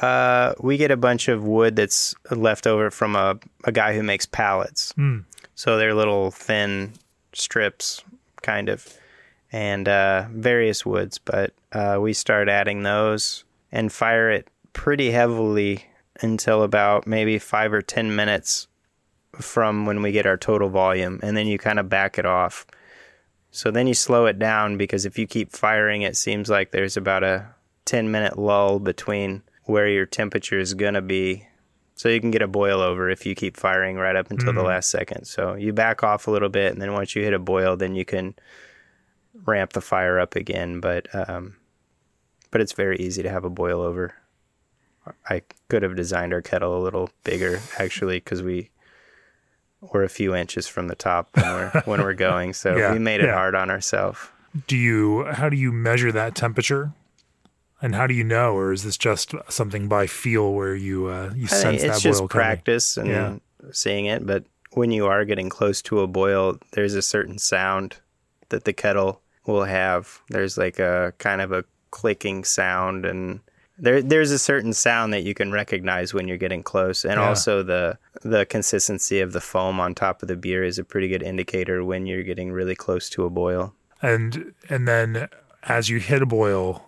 Uh, we get a bunch of wood that's left over from a, a guy who makes pallets. Mm. So they're little thin strips, kind of, and uh, various woods. But uh, we start adding those and fire it pretty heavily until about maybe five or 10 minutes from when we get our total volume. And then you kind of back it off. So then you slow it down because if you keep firing, it seems like there's about a 10 minute lull between where your temperature is going to be. So you can get a boil over if you keep firing right up until the last second. So you back off a little bit, and then once you hit a boil, then you can ramp the fire up again. But um, but it's very easy to have a boil over. I could have designed our kettle a little bigger actually because we were a few inches from the top when we're when we're going. So Yeah, we made it yeah. hard on ourselves. Do you, how do you measure that temperature? And how do you know, or is this just something by feel where you uh, you I sense that it's just boil coming? practice and Yeah. seeing it. But when you are getting close to a boil, there's a certain sound that the kettle will have. There's like a kind of a clicking sound, and there there's a certain sound that you can recognize when you're getting close. And Yeah. also the the consistency of the foam on top of the beer is a pretty good indicator when you're getting really close to a boil. and and then as you hit a boil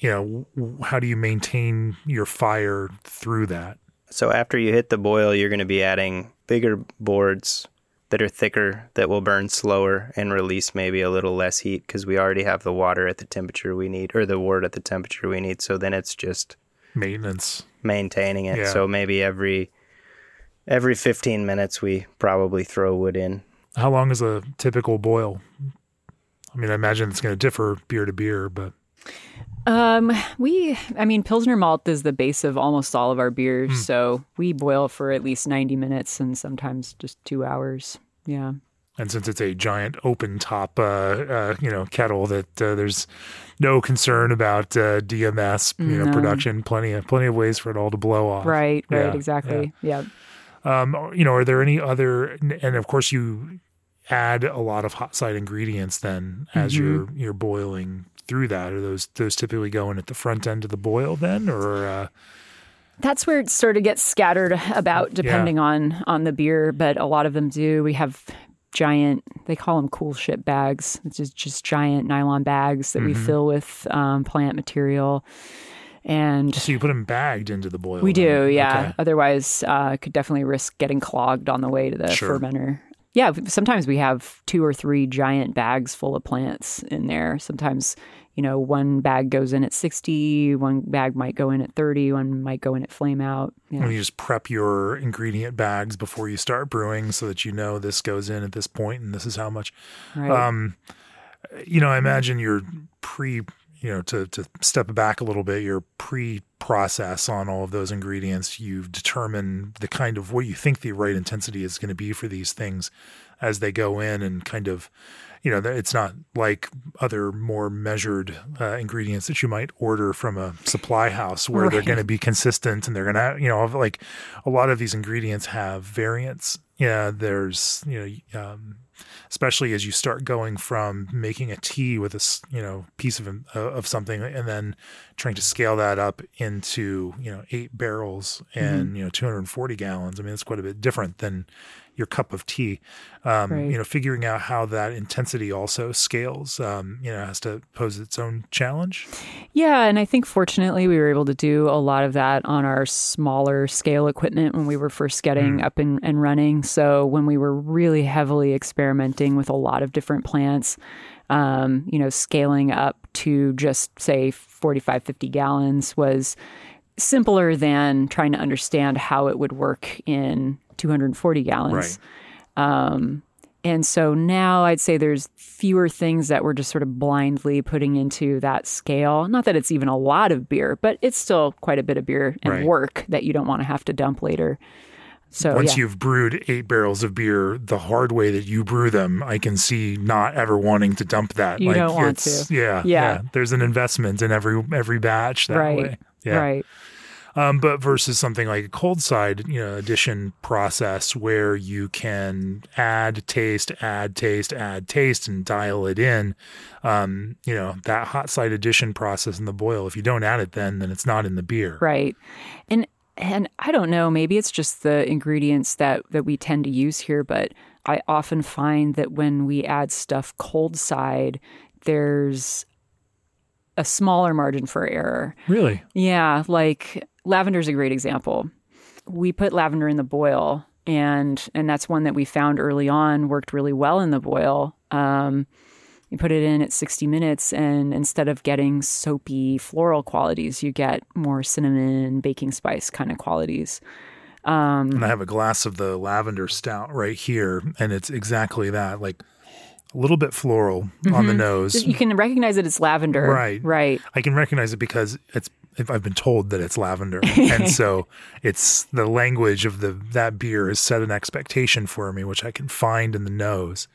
you know how do you maintain your fire through that So after you hit the boil, you're going to be adding bigger boards that are thicker that will burn slower and release maybe a little less heat because we already have the water at the temperature we need or the wood at the temperature we need. So then it's just maintenance maintaining it. Yeah. So maybe every every 15 minutes we probably throw wood in. how long is a typical boil i mean i imagine it's going to differ beer to beer but Um, we, I mean, Pilsner malt is the base of almost all of our beers, so we boil for at least 90 minutes and sometimes just two hours. Yeah. and since it's a giant open top uh, uh you know kettle that uh, there's no concern about uh, DMS you know No. production plenty of plenty of ways for it all to blow off Right, right, Yeah, exactly. Yeah. Um, you know, are there any other? And of course, you add a lot of hot side ingredients then as Mm-hmm. you're you're boiling through that. Are those those typically going at the front end of the boil then, or uh, That's where it sort of gets scattered about depending on on the beer, but a lot of them do. We have giant they call them coolship bags, which is just giant nylon bags that we Mm-hmm. fill with um, plant material. And so you put them bagged into the boil? We do, yeah. Okay. Otherwise, uh, could definitely risk getting clogged on the way to the Sure. fermenter. Yeah, sometimes we have two or three giant bags full of plants in there. Sometimes, you know, one bag goes in at 60, one bag might go in at 30, one might go in at flame out. Yeah. And you just prep your ingredient bags before you start brewing, so that you know this goes in at this point and this is how much. Right. Um, you know, I imagine you're pre you know, to to step back a little bit, your pre-process on all of those ingredients, you determine the kind of what you think the right intensity is going to be for these things as they go in, and kind of, you know, it's not like other more measured uh, ingredients that you might order from a supply house where right. they're going to be consistent and they're going to, you know, like a lot of these ingredients have variants. Yeah, there's, you know, um, especially as you start going from making a tea with a you know piece of uh, of something and then trying to scale that up into you know eight barrels and mm-hmm. you know 240 gallons. I mean, it's quite a bit different than your cup of tea. Um, right. You know, figuring out how that intensity also scales, um, you know, has to pose its own challenge. Yeah, and I think fortunately we were able to do a lot of that on our smaller scale equipment when we were first getting mm. up and, and running. So when we were really heavily experimenting with a lot of different plants, um, you know, scaling up to just say 45, 50 gallons was simpler than trying to understand how it would work in 240 gallons. Right. Um, and so now I'd say there's fewer things that we're just sort of blindly putting into that scale. Not that it's even a lot of beer, but it's still quite a bit of beer and right. work that you don't want to have to dump later. So once yeah. you've brewed eight barrels of beer the hard way that you brew them, I can see not ever wanting to dump that. You like, don't want to. Yeah, yeah, yeah. There's an investment in every every batch that right. way. Yeah. Right. Um, but versus something like a cold side, you know, addition process where you can add taste, add taste, add taste, and dial it in. Um, you know, that hot side addition process in the boil. If you don't add it, then then it's not in the beer. Right. And and I don't know, maybe it's just the ingredients that that we tend to use here, but I often find that when we add stuff cold side, there's a smaller margin for error. Really? Yeah, like lavender is a great example. We put lavender in the boil, and and that's one that we found early on worked really well in the boil. Um, you put it in at 60 minutes, and instead of getting soapy floral qualities, you get more cinnamon, baking spice kind of qualities. Um, and I have a glass of the lavender stout right here, and it's exactly that. Like a little bit floral mm-hmm. on the mm-hmm. nose. You can recognize that it's lavender. Right. Right. I can recognize it because it's I've been told that it's lavender. and so it's the language of the that beer has set an expectation for me, which I can find in the nose.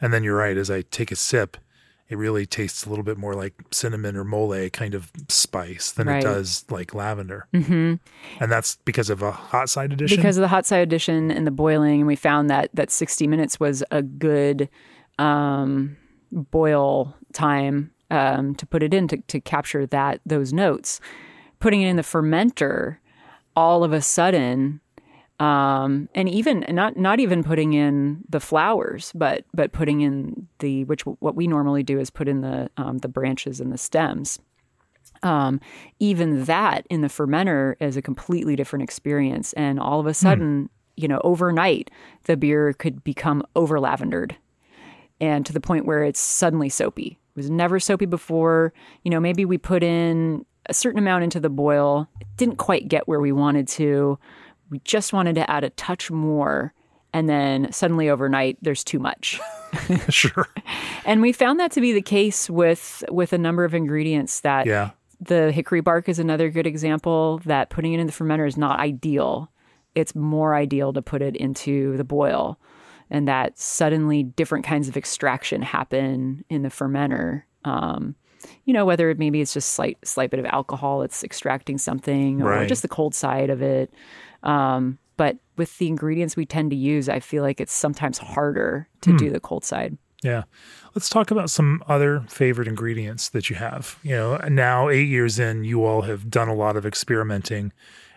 And then you're right, as I take a sip, it really tastes a little bit more like cinnamon or mole kind of spice than right. it does like lavender. Mm-hmm. And that's because of a hot side addition? Because of the hot side addition and the boiling. And we found that that 60 minutes was a good um, boil time um, to put it in to, to capture that those notes. Putting it in the fermenter, all of a sudden, um, and even not not even putting in the flowers, but but putting in the which what we normally do is put in the um, the branches and the stems. Um, even that in the fermenter is a completely different experience, and all of a hmm. sudden, mm. you know, overnight the beer could become over lavendered, and to the point where it's suddenly soapy It was never soapy before. You know, maybe we put in a certain amount into the boil, it didn't quite get where we wanted to. We just wanted to add a touch more. And then suddenly overnight, there's too much. sure. And we found that to be the case with with a number of ingredients that yeah. the hickory bark is another good example that putting it in the fermenter is not ideal. It's more ideal to put it into the boil and that suddenly different kinds of extraction happen in the fermenter. Um, you know, whether maybe it's just slight slight bit of alcohol, it's extracting something, or right. just the cold side of it. Um, but with the ingredients we tend to use, I feel like it's sometimes harder to hmm. do the cold side. Yeah. Let's talk about some other favorite ingredients that you have. You know, now eight years in, you all have done a lot of experimenting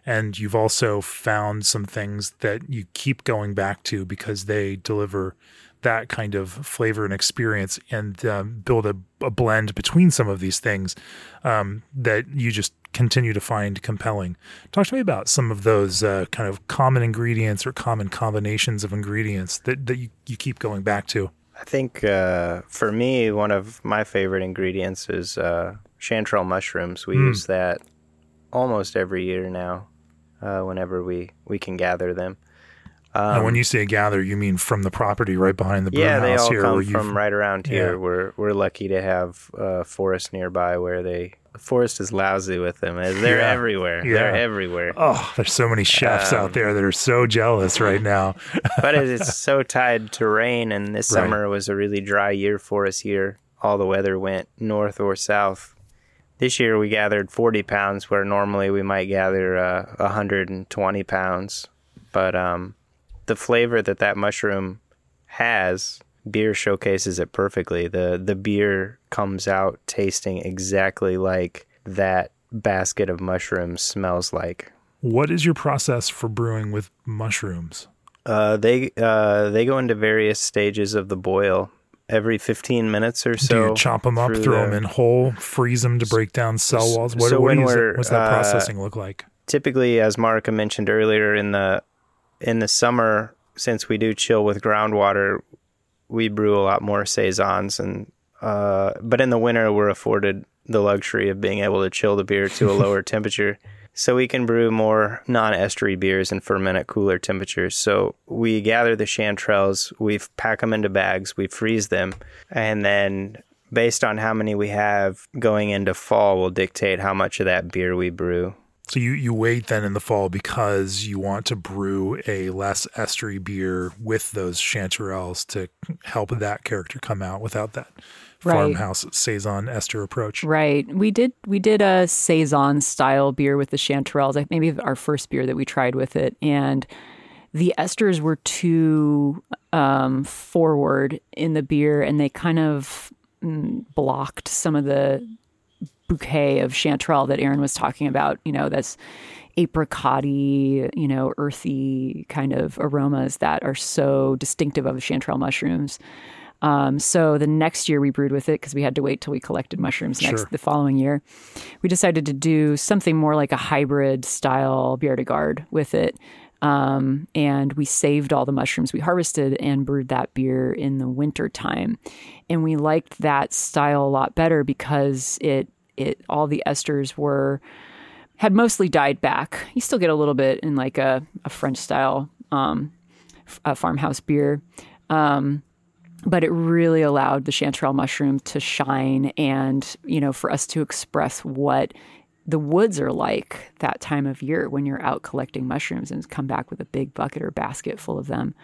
and you've also found some things that you keep going back to because they deliver that kind of flavor and experience and um, build a, a, blend between some of these things um, that you just continue to find compelling. Talk to me about some of those uh, kind of common ingredients or common combinations of ingredients that, that you, you keep going back to. I think uh, for me, one of my favorite ingredients is uh, chanterelle mushrooms. We mm. use that almost every year now uh, whenever we, we can gather them. and when you say gather, you mean from the property right behind the brew Yeah, they house all here, come where you've- from right around here. Yeah. We're we're lucky to have a forest nearby where they the forest is lousy with them. They're Yeah. everywhere. Yeah. They're everywhere. Oh, there's so many chefs out Um, there that are so jealous right now. but it's so tied to rain and this Right. summer was a really dry year for us here all the weather went north or south this year we gathered 40 pounds where normally we might gather uh, 120 pounds. But um, the flavor that that mushroom has beer showcases it perfectly. The the beer comes out tasting exactly like that basket of mushrooms smells like. What is your process for brewing with mushrooms? Uh, they uh, they go into various stages of the boil every 15 minutes or so. Do you chop them up, throw the- them in whole, freeze them to break down cell walls? What, so what when we're, what's that uh, processing look like? Typically, as Marika mentioned earlier, in the in the summer, since we do chill with groundwater, we brew a lot more saisons, and uh, but in the winter, we're afforded the luxury of being able to chill the beer to a lower temperature. So we can brew more non-estery beers and ferment at cooler temperatures. So we gather the chanterelles, we pack them into bags, we freeze them, and then based on how many we have going into fall will dictate how much of that beer we brew. So you, you wait then in the fall because you want to brew a less estery beer with those chanterelles to help that character come out without that Right. farmhouse saison ester approach. Right. We did we did a saison style beer with the chanterelles. Like maybe our first beer that we tried with it, and the esters were too um, forward in the beer, and they kind of mm, blocked some of the bouquet of chanterelle that Aaron was talking about. You know, that's apricotty, you know, earthy kind of aromas that are so distinctive of chanterelle mushrooms. Um, so the next year we brewed with it because we had to wait till we collected mushrooms next Sure. the following year. We decided to do something more like a hybrid style bière de garde with it. Um, and we saved all the mushrooms we harvested and brewed that beer in the winter time. And we liked that style a lot better because it it all the esters were had mostly died back. You still get a little bit in like a, a French style um, f- a farmhouse beer. Um, but it really allowed the chanterelle mushroom to shine and you know for us to express what the woods are like that time of year when you're out collecting mushrooms and come back with a big bucket or basket full of them.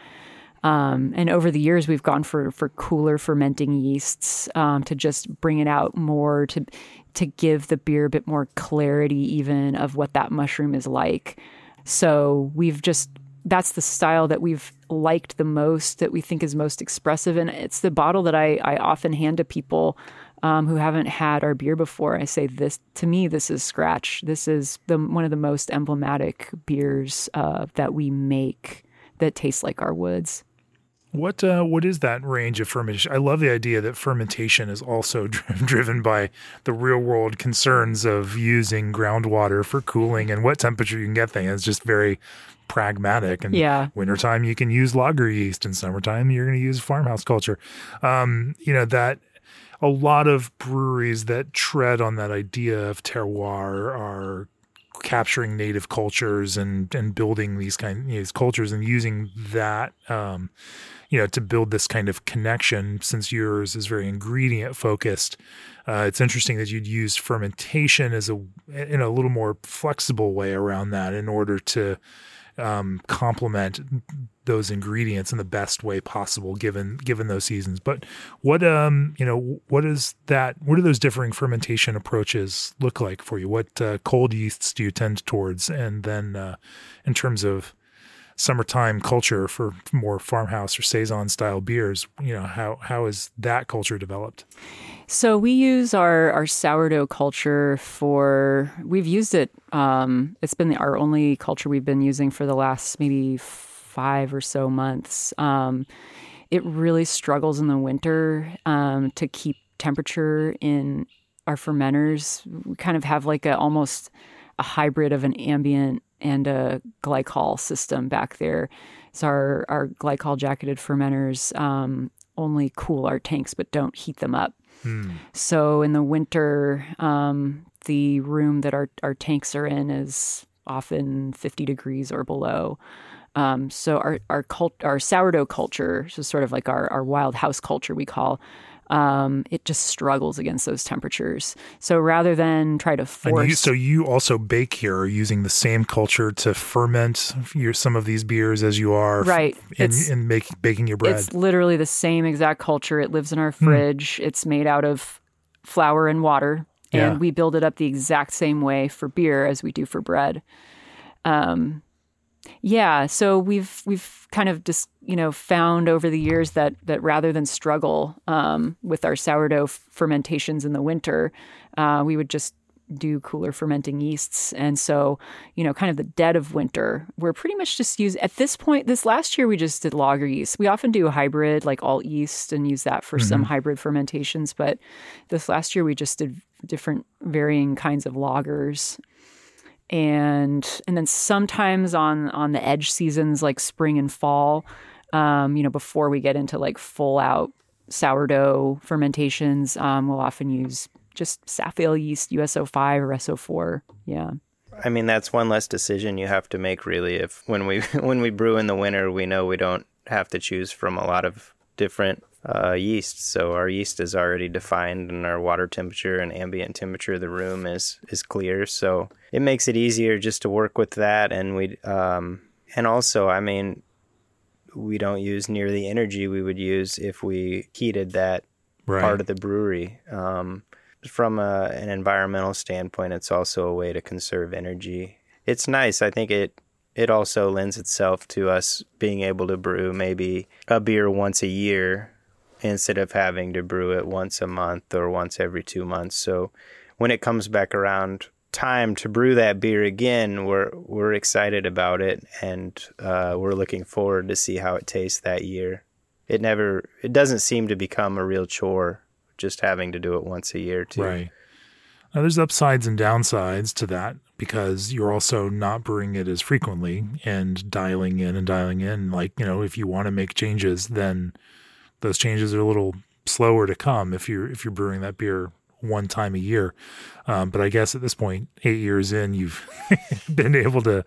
Um, and over the years we've gone for for cooler fermenting yeasts um, to just bring it out more to to give the beer a bit more clarity even of what that mushroom is like. So we've just that's the style that we've liked the most that we think is most expressive. And it's the bottle that i, I often hand to people um, who haven't had our beer before. I say this to me this is scratch. This is the one of the most emblematic beers uh, that we make that tastes like our woods What uh, what is that range of fermentation? I love the idea that fermentation is also dri- driven by the real world concerns of using groundwater for cooling and what temperature you can get things. It's just very pragmatic. And Yeah. wintertime you can use lager yeast, and summertime you're going to use farmhouse culture. Um, you know that a lot of breweries that tread on that idea of terroir are capturing native cultures and and building these kind these cultures and using that um, you know to build this kind of connection since yours is very ingredient focused uh, it's interesting that you'd use fermentation as a in a little more flexible way around that in order to um, complement those ingredients in the best way possible given given those seasons. But what um you know what is that? What do those differing fermentation approaches look like for you? What uh, cold yeasts do you tend towards? And then uh, in terms of summertime culture for more farmhouse or saison style beers, you know how how is that culture developed? So we use our our sourdough culture for we've used it. Um, it's been our only culture we've been using for the last maybe five or so months. Um, it really struggles in the winter um, to keep temperature in our fermenters. We kind of have like a almost a hybrid of an ambient and a glycol system back there. So our our glycol jacketed fermenters um, only cool our tanks but don't heat them up. So in the winter, um, the room that our, our tanks are in is often 50 degrees or below. Um, so our our cult, our sourdough culture, so sort of like our our wild house culture, we call. Um, it just struggles against those temperatures. So rather than try to force, you, so you also bake here, using the same culture to ferment your some of these beers as you are, right? In, in make, baking your bread. It's literally the same exact culture. It lives in our hmm. fridge. Mm. It's made out of flour and water, and yeah. we build it up the exact same way for beer as we do for bread. Um, yeah, so we've we've kind of just you know found over the years that that rather than struggle um, with our sourdough fermentations in the winter, uh, we would just do cooler fermenting yeasts. And so, you know, kind of the dead of winter, we're pretty much just use at this point. This last year, we just did lager yeast. We often do a hybrid, like alt yeast, and use that for mm-hmm. some hybrid fermentations. But this last year, we just did different varying kinds of lagers and and then sometimes on on the edge seasons like spring and fall um, you know before we get into like full out sourdough fermentations um, we'll often use just SafAle yeast US-05 or S-04 yeah. I mean that's one less decision you have to make really. If when we when we brew in the winter we know we don't have to choose from a lot of different uh, yeast. So our yeast is already defined, and our water temperature and ambient temperature of the room is is clear. So it makes it easier just to work with that. And we um, and also, I mean, we don't use near the energy we would use if we heated that right. part of the brewery. Um, from a, an environmental standpoint, it's also a way to conserve energy. It's nice. I think it it also lends itself to us being able to brew maybe a beer once a year instead of having to brew it once a month or once every two months. So when it comes back around time to brew that beer again, we're we're excited about it and uh, we're looking forward to see how it tastes that year. It never it doesn't seem to become a real chore just having to do it once a year too. Right. Now, there's upsides and downsides to that because you're also not brewing it as frequently and dialing in and dialing in. Like, you know, if you want to make changes, then those changes are a little slower to come if you're if you're brewing that beer one time a year. Um, but I guess at this point, eight years in, you've been able to,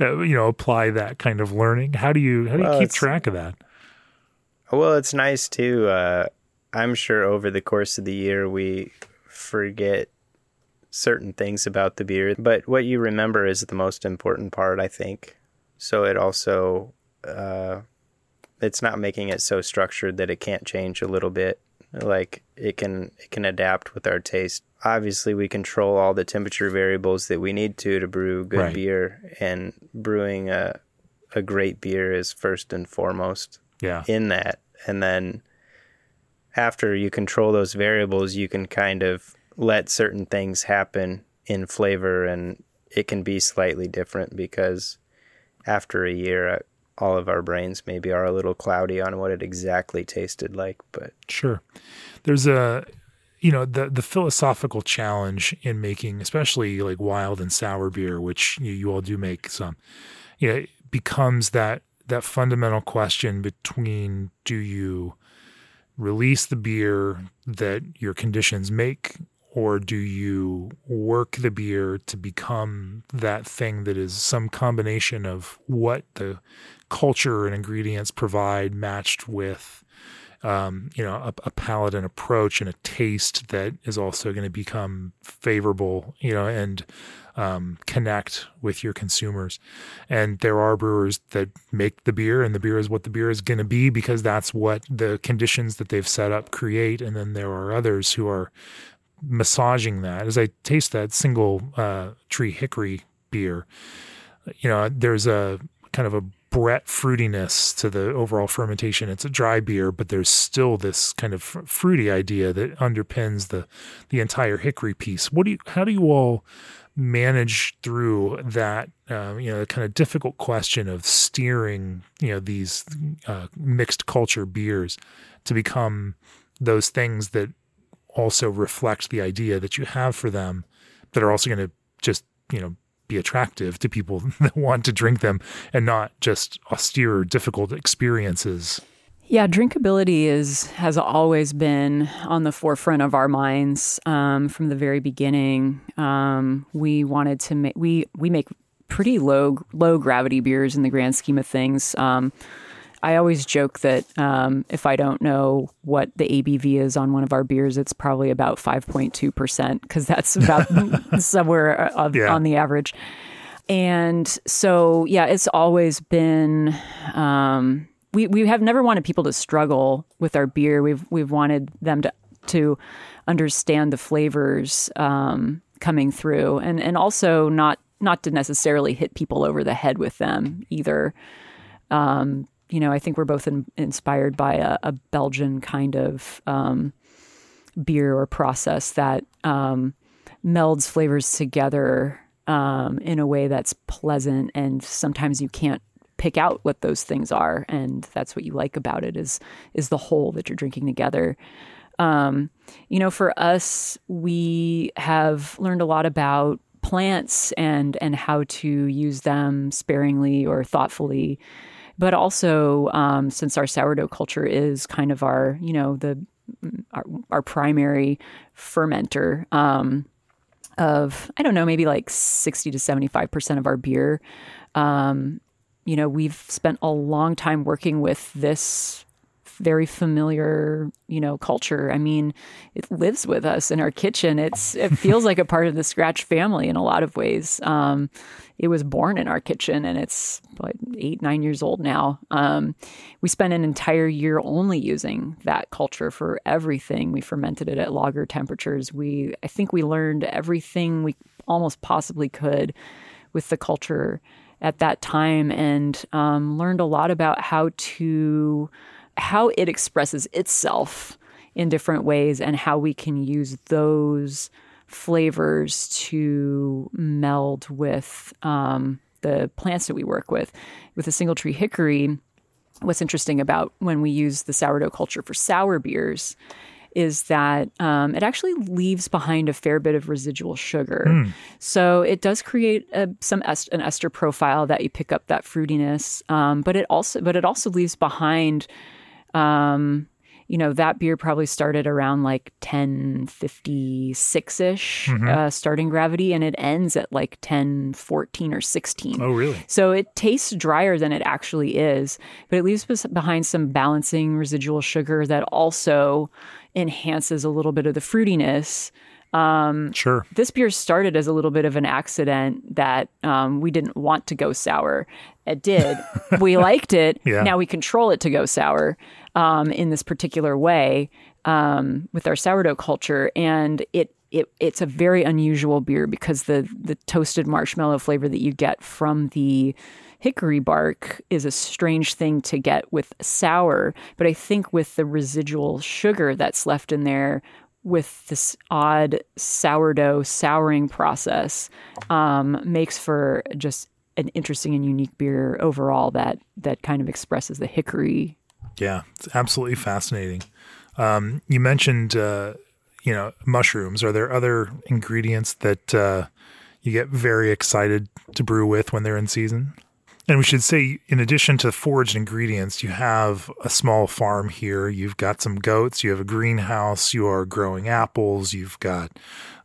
uh, you know, apply that kind of learning. How do you how do you well, keep track of that? Well, it's nice too. Uh, I'm sure over the course of the year we forget certain things about the beer, but what you remember is the most important part, I think. So it also uh, it's not making it so structured that it can't change a little bit. Like it can it can adapt with our taste. Obviously, we control all the temperature variables that we need to to brew good right. beer, and brewing a a great beer is first and foremost. Yeah. In that, and then after you control those variables, you can kind of let certain things happen in flavor, and it can be slightly different because after a year, all of our brains maybe are a little cloudy on what it exactly tasted like but sure. There's a you know the the philosophical challenge in making especially like wild and sour beer which you, you all do make some you know becomes that that fundamental question between do you release the beer that your conditions make or do you work the beer to become that thing that is some combination of what the culture and ingredients provide matched with um, you know a, a palate and approach and a taste that is also going to become favorable you know and um, connect with your consumers. And there are brewers that make the beer and the beer is what the beer is going to be because that's what the conditions that they've set up create. And then there are others who are massaging that. As i taste that single uh, tree hickory beer you know there's a kind of a Brett fruitiness to the overall fermentation. It's a dry beer, but there's still this kind of fruity idea that underpins the the entire hickory piece. What do you? How do you all manage through that? Uh, you know, kind of difficult question of steering you know these uh, mixed culture beers to become those things that also reflect the idea that you have for them, that are also going to just you know be attractive to people that want to drink them and not just austere, difficult experiences. Yeah, drinkability is has always been on the forefront of our minds um, from the very beginning. Um, we wanted to make we we make pretty low low gravity beers in the grand scheme of things. Um, I always joke that um, if I don't know what the ABV is on one of our beers, it's probably about 5.2% because that's about somewhere uh, Yeah. on the average. And so, yeah, it's always been. Um, we we have never wanted people to struggle with our beer. We've we've wanted them to to understand the flavors um, coming through, and and also not not to necessarily hit people over the head with them either. Um, you know, I think we're both in, inspired by a, a Belgian kind of um, beer or process that um, melds flavors together um, in a way that's pleasant, and sometimes you can't pick out what those things are, and that's what you like about it is is the whole that you're drinking together. Um, you know, for us, we have learned a lot about plants and and how to use them sparingly or thoughtfully but also um, since our sourdough culture is kind of our you know the our, our primary fermenter um, of i don't know maybe like 60 to 75 percent of our beer um, you know we've spent a long time working with this very familiar, you know, culture. I mean, it lives with us in our kitchen. It's it feels like a part of the Scratch family in a lot of ways. Um, it was born in our kitchen, and it's like eight, nine years old now. Um, we spent an entire year only using that culture for everything. We fermented it at lager temperatures. We, I think, we learned everything we almost possibly could with the culture at that time, and um, learned a lot about how to how it expresses itself in different ways and how we can use those flavors to meld with um, the plants that we work with. With the single tree hickory, what's interesting about when we use the sourdough culture for sour beers is that um, it actually leaves behind a fair bit of residual sugar. So it does create a, some est- an ester profile that you pick up that fruitiness, um, but it also but it also leaves behind um, you know, that beer probably started around like 1056 ish uh, starting gravity, and it ends at like 1014 or 16. Oh, really? So it tastes drier than it actually is, but it leaves behind some balancing residual sugar that also enhances a little bit of the fruitiness. Sure. This beer started as a little bit of an accident that um, we didn't want to go sour. It did. we liked it. Yeah. Now we control it to go sour um, in this particular way um, with our sourdough culture, and it. It, it's a very unusual beer because the the toasted marshmallow flavor that you get from the hickory bark is a strange thing to get with sour. But I think with the residual sugar that's left in there, with this odd sourdough souring process, um, makes for just an interesting and unique beer overall that that kind of expresses the hickory. Yeah, it's absolutely fascinating. Um, you mentioned, uh, you know, mushrooms. Are there other ingredients that uh, you get very excited to brew with when they're in season? And we should say, in addition to foraged ingredients, you have a small farm here. You've got some goats. You have a greenhouse. You are growing apples. You've got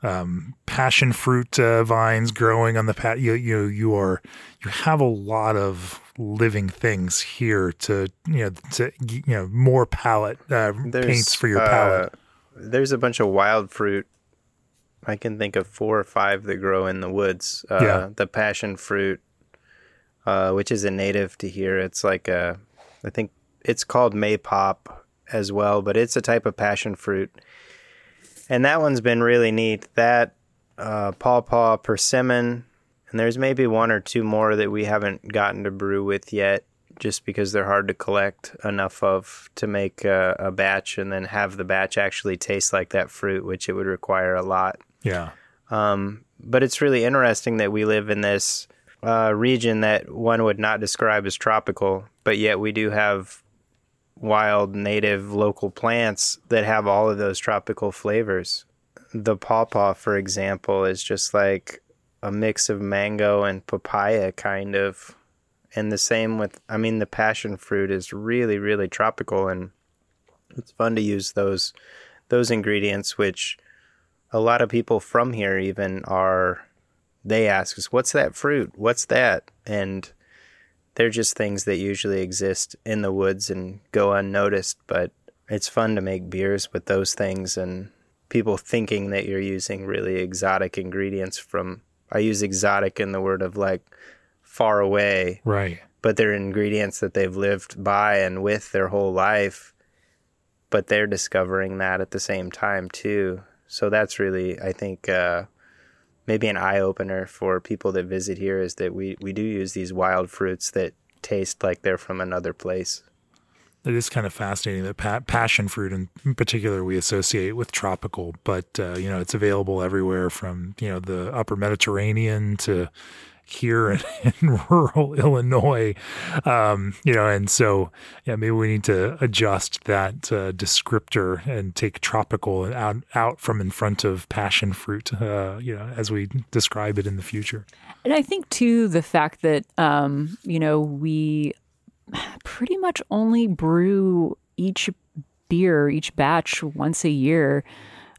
um, passion fruit uh, vines growing on the pat. You, you you are you have a lot of living things here to you know to you know more palette uh, paints for your uh, palate. There's a bunch of wild fruit. I can think of four or five that grow in the woods. Uh, Yeah. The passion fruit, uh, which is a native to here. It's like a, I think it's called maypop as well, but it's a type of passion fruit. And that one's been really neat. That uh, pawpaw persimmon, and there's maybe one or two more that we haven't gotten to brew with yet, just because they're hard to collect enough of to make a, a batch and then have the batch actually taste like that fruit, which it would require a lot. Yeah, Um, but it's really interesting that we live in this uh, region that one would not describe as tropical, but yet we do have wild, native, local plants that have all of those tropical flavors. The pawpaw, for example, is just like a mix of mango and papaya, kind of. And the same with, I mean, the passion fruit is really, really tropical, and it's fun to use those those ingredients, which a lot of people from here even are they ask us, "What's that fruit? What's that?" And they're just things that usually exist in the woods and go unnoticed, but it's fun to make beers with those things and people thinking that you're using really exotic ingredients from I use exotic in the word of like far away. Right. But they're ingredients that they've lived by and with their whole life. But they're discovering that at the same time too. So that's really I think uh, maybe an eye opener for people that visit here is that we, we do use these wild fruits that taste like they're from another place. It is kind of fascinating that pa- passion fruit, in particular, we associate with tropical, but uh, you know it's available everywhere from you know the Upper Mediterranean to here in, in rural Illinois, um, you know, and so yeah, maybe we need to adjust that uh, descriptor and take tropical out out from in front of passion fruit, uh, you know, as we describe it in the future. And I think too the fact that um, you know we pretty much only brew each beer, each batch once a year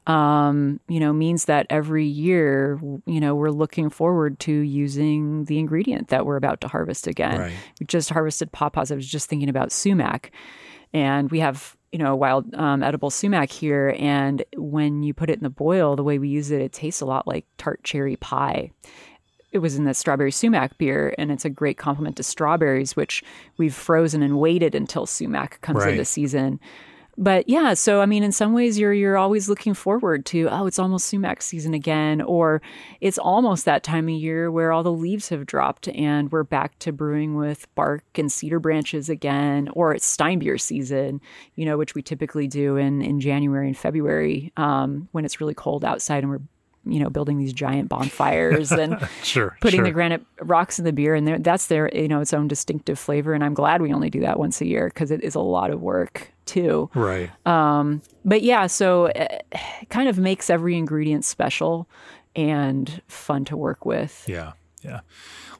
um, you know, means that every year, you know, we're looking forward to using the ingredient that we're about to harvest again. Right. We just harvested pawpaws. I was just thinking about sumac, and we have you know wild um, edible sumac here. And when you put it in the boil, the way we use it, it tastes a lot like tart cherry pie. It was in the strawberry sumac beer, and it's a great complement to strawberries, which we've frozen and waited until sumac comes Right. into season but yeah, so I mean, in some ways, you're you're always looking forward to oh, it's almost sumac season again, or it's almost that time of year where all the leaves have dropped and we're back to brewing with bark and cedar branches again, or it's Steinbier season, you know, which we typically do in in January and February um, when it's really cold outside and we're you know building these giant bonfires and Sure, putting sure. the granite rocks in the beer and that's their you know its own distinctive flavor and i'm glad we only do that once a year because it is a lot of work too Right. um, but yeah so uh, it kind of makes every ingredient special and fun to work with Yeah, yeah.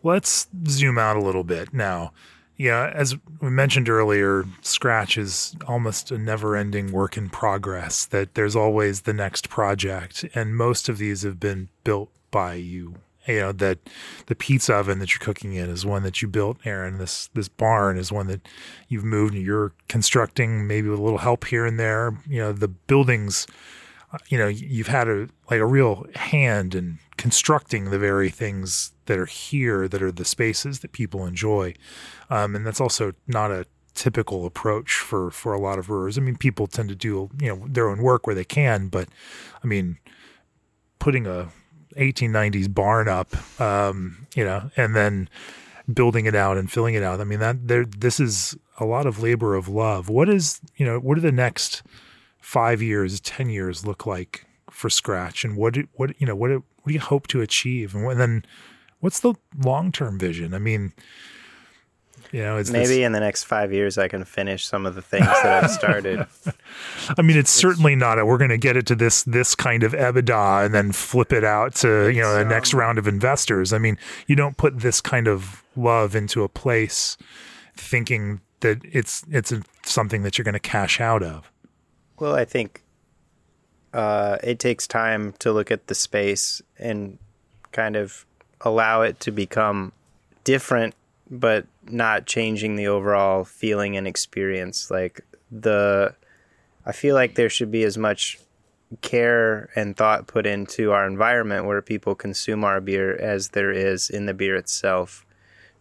Let's zoom out a little bit now. Yeah, as we mentioned earlier, Scratch is almost a never ending work in progress, that there's always the next project. And most of these have been built by you. You know, that the pizza oven that you're cooking in is one that you built, Aaron. This this barn is one that you've moved and you're constructing, maybe with a little help here and there. You know, the buildings you know you've had a like a real hand in constructing the very things that are here that are the spaces that people enjoy. Um, and that's also not a typical approach for for a lot of brewers i mean people tend to do you know their own work where they can but i mean putting a 1890s barn up um, you know and then building it out and filling it out. I mean that there this is a lot of labor of love. What is you know what are the next five years, ten years look like for Scratch, and what do, what you know what do, what do you hope to achieve, and, what, and then what's the long term vision? I mean, you know, it's Maybe This, in the next five years, I can finish some of the things that I've started. I mean, it's certainly not a. We're going to get it to this this kind of EBITDA and then flip it out to you know the next round of investors. I mean, you don't put this kind of love into a place thinking that it's it's a, something that you're going to cash out of. Well, I think uh, it takes time to look at the space and kind of allow it to become different, but not changing the overall feeling and experience. Like the, I feel like there should be as much care and thought put into our environment where people consume our beer as there is in the beer itself.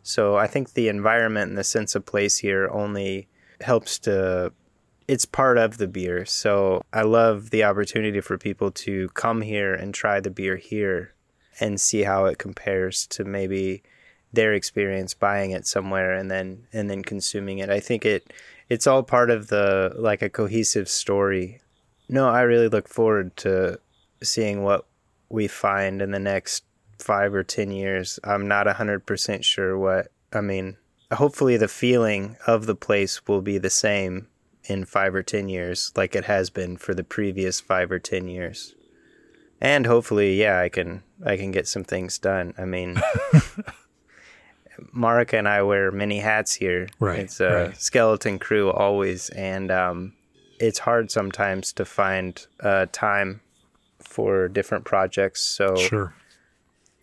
So I think the environment and the sense of place here only helps to it's part of the beer. So I love the opportunity for people to come here and try the beer here and see how it compares to maybe their experience buying it somewhere and then and then consuming it. I think it it's all part of the like a cohesive story. No, I really look forward to seeing what we find in the next 5 or 10 years. I'm not 100% sure what I mean, hopefully the feeling of the place will be the same in five or ten years, like it has been for the previous five or ten years. And hopefully, yeah, I can I can get some things done. I mean, Marika and I wear many hats here. Right, It's a right. skeleton crew always, and um, it's hard sometimes to find uh, time for different projects. So Sure.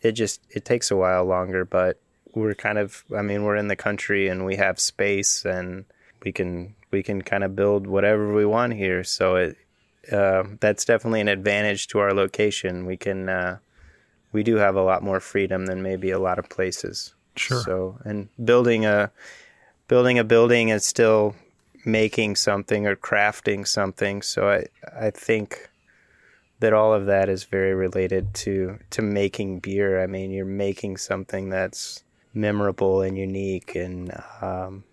it just it takes a while longer, but we're kind of I mean we're in the country and we have space and we can we can kind of build whatever we want here. So it uh, that's definitely an advantage to our location. We can uh, we do have a lot more freedom than maybe a lot of places. Sure. So and building a building a building is still making something or crafting something. So I I think that all of that is very related to to making beer. I mean, you're making something that's memorable and unique, and um,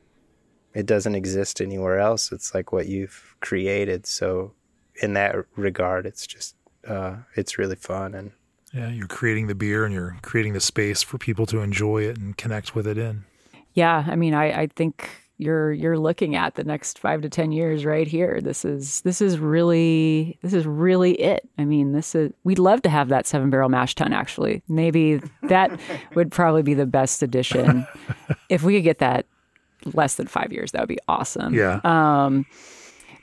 it doesn't exist anywhere else. It's like what you've created. So in that regard, it's just uh, it's really fun and. Yeah, you're creating the beer and you're creating the space for people to enjoy it and connect with it in. Yeah, I mean, I, I think you're you're looking at the next five to ten years right here. This is this is really this is really it. I mean, this is we'd love to have that seven barrel mash tun. Actually, maybe that would probably be the best addition. if we could get that less than five years, that would be awesome. Yeah. Um,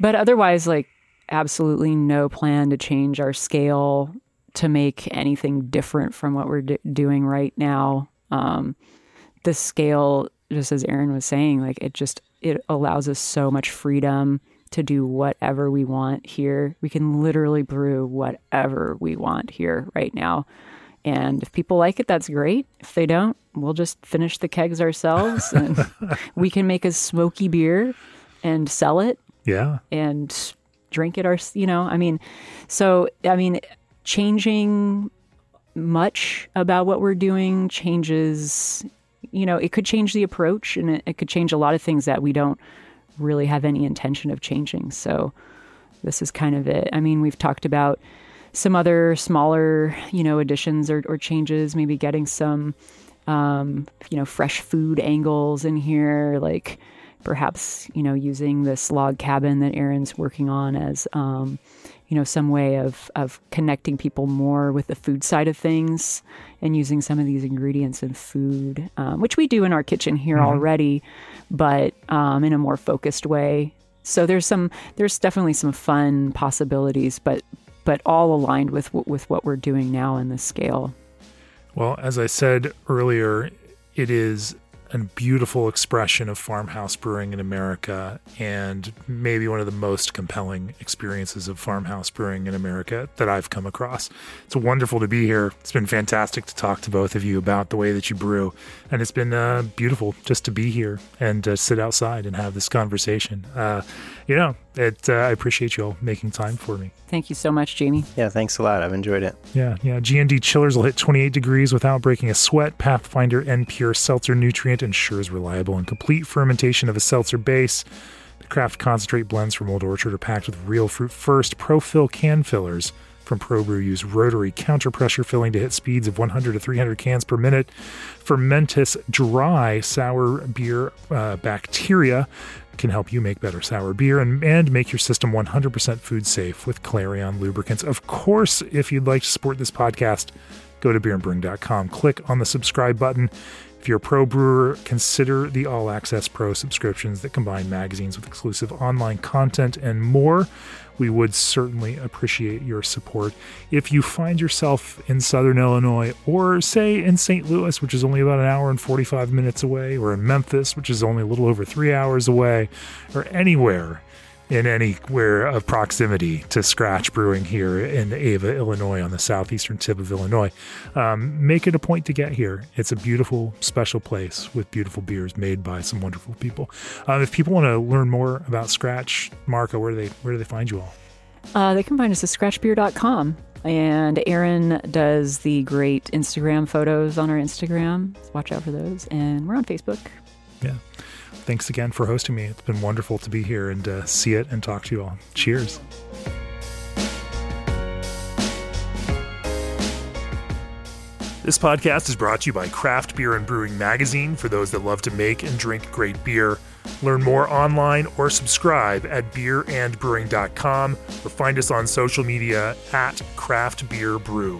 but otherwise, like absolutely no plan to change our scale to make anything different from what we're d- doing right now. Um, the scale just as Aaron was saying, like it just it allows us so much freedom to do whatever we want here. We can literally brew whatever we want here right now. And if people like it, that's great. If they don't, we'll just finish the kegs ourselves and we can make a smoky beer and sell it. Yeah. And drink it our, you know, I mean, so, I mean, changing much about what we're doing changes you know, it could change the approach and it, it could change a lot of things that we don't really have any intention of changing. So this is kind of it. I mean, we've talked about some other smaller, you know, additions or, or changes, maybe getting some, um, you know, fresh food angles in here, like perhaps, you know, using this log cabin that Aaron's working on as, um, you know, some way of, of connecting people more with the food side of things and using some of these ingredients in food, um, which we do in our kitchen here mm-hmm. already, but um, in a more focused way. So there's some, there's definitely some fun possibilities, but but all aligned with with what we're doing now in the scale. Well, as I said earlier, it is a beautiful expression of farmhouse brewing in America and maybe one of the most compelling experiences of farmhouse brewing in America that I've come across. It's wonderful to be here. It's been fantastic to talk to both of you about the way that you brew. And it's been uh, beautiful just to be here and uh, sit outside and have this conversation. Uh, you know, it, uh, I appreciate you all making time for me. Thank you so much, Jamie. Yeah, thanks a lot. I've enjoyed it. Yeah, yeah. G&D chillers will hit 28 degrees without breaking a sweat. Pathfinder N Pure Seltzer Nutrient ensures reliable and complete fermentation of a seltzer base. The craft concentrate blends from Old Orchard are packed with real fruit first. Pro-fill can fillers from ProBrew use rotary counter pressure filling to hit speeds of 100 to 300 cans per minute. Fermentis dry sour beer uh, bacteria can help you make better sour beer and, and make your system 100% food safe with Clarion lubricants. Of course, if you'd like to support this podcast, go to beerandbrewing.com, click on the subscribe button. If you're a pro brewer, consider the All Access Pro subscriptions that combine magazines with exclusive online content and more we would certainly appreciate your support. If you find yourself in Southern Illinois, or say in St. Louis, which is only about an hour and 45 minutes away, or in Memphis, which is only a little over three hours away, or anywhere in anywhere of proximity to Scratch Brewing here in Ava, Illinois, on the southeastern tip of Illinois. Um, make it a point to get here. It's a beautiful, special place with beautiful beers made by some wonderful people. Um, if people want to learn more about Scratch, Marika, where do they where do they find you all? Uh, they can find us at scratchbeer.com. And Aaron does the great Instagram photos on our Instagram. Watch out for those. And we're on Facebook. Yeah thanks again for hosting me. It's been wonderful to be here and uh, see it and talk to you all. Cheers. This podcast is brought to you by Craft Beer and Brewing Magazine for those that love to make and drink great beer. Learn more online or subscribe at beerandbrewing.com or find us on social media at Craft Beer Brew.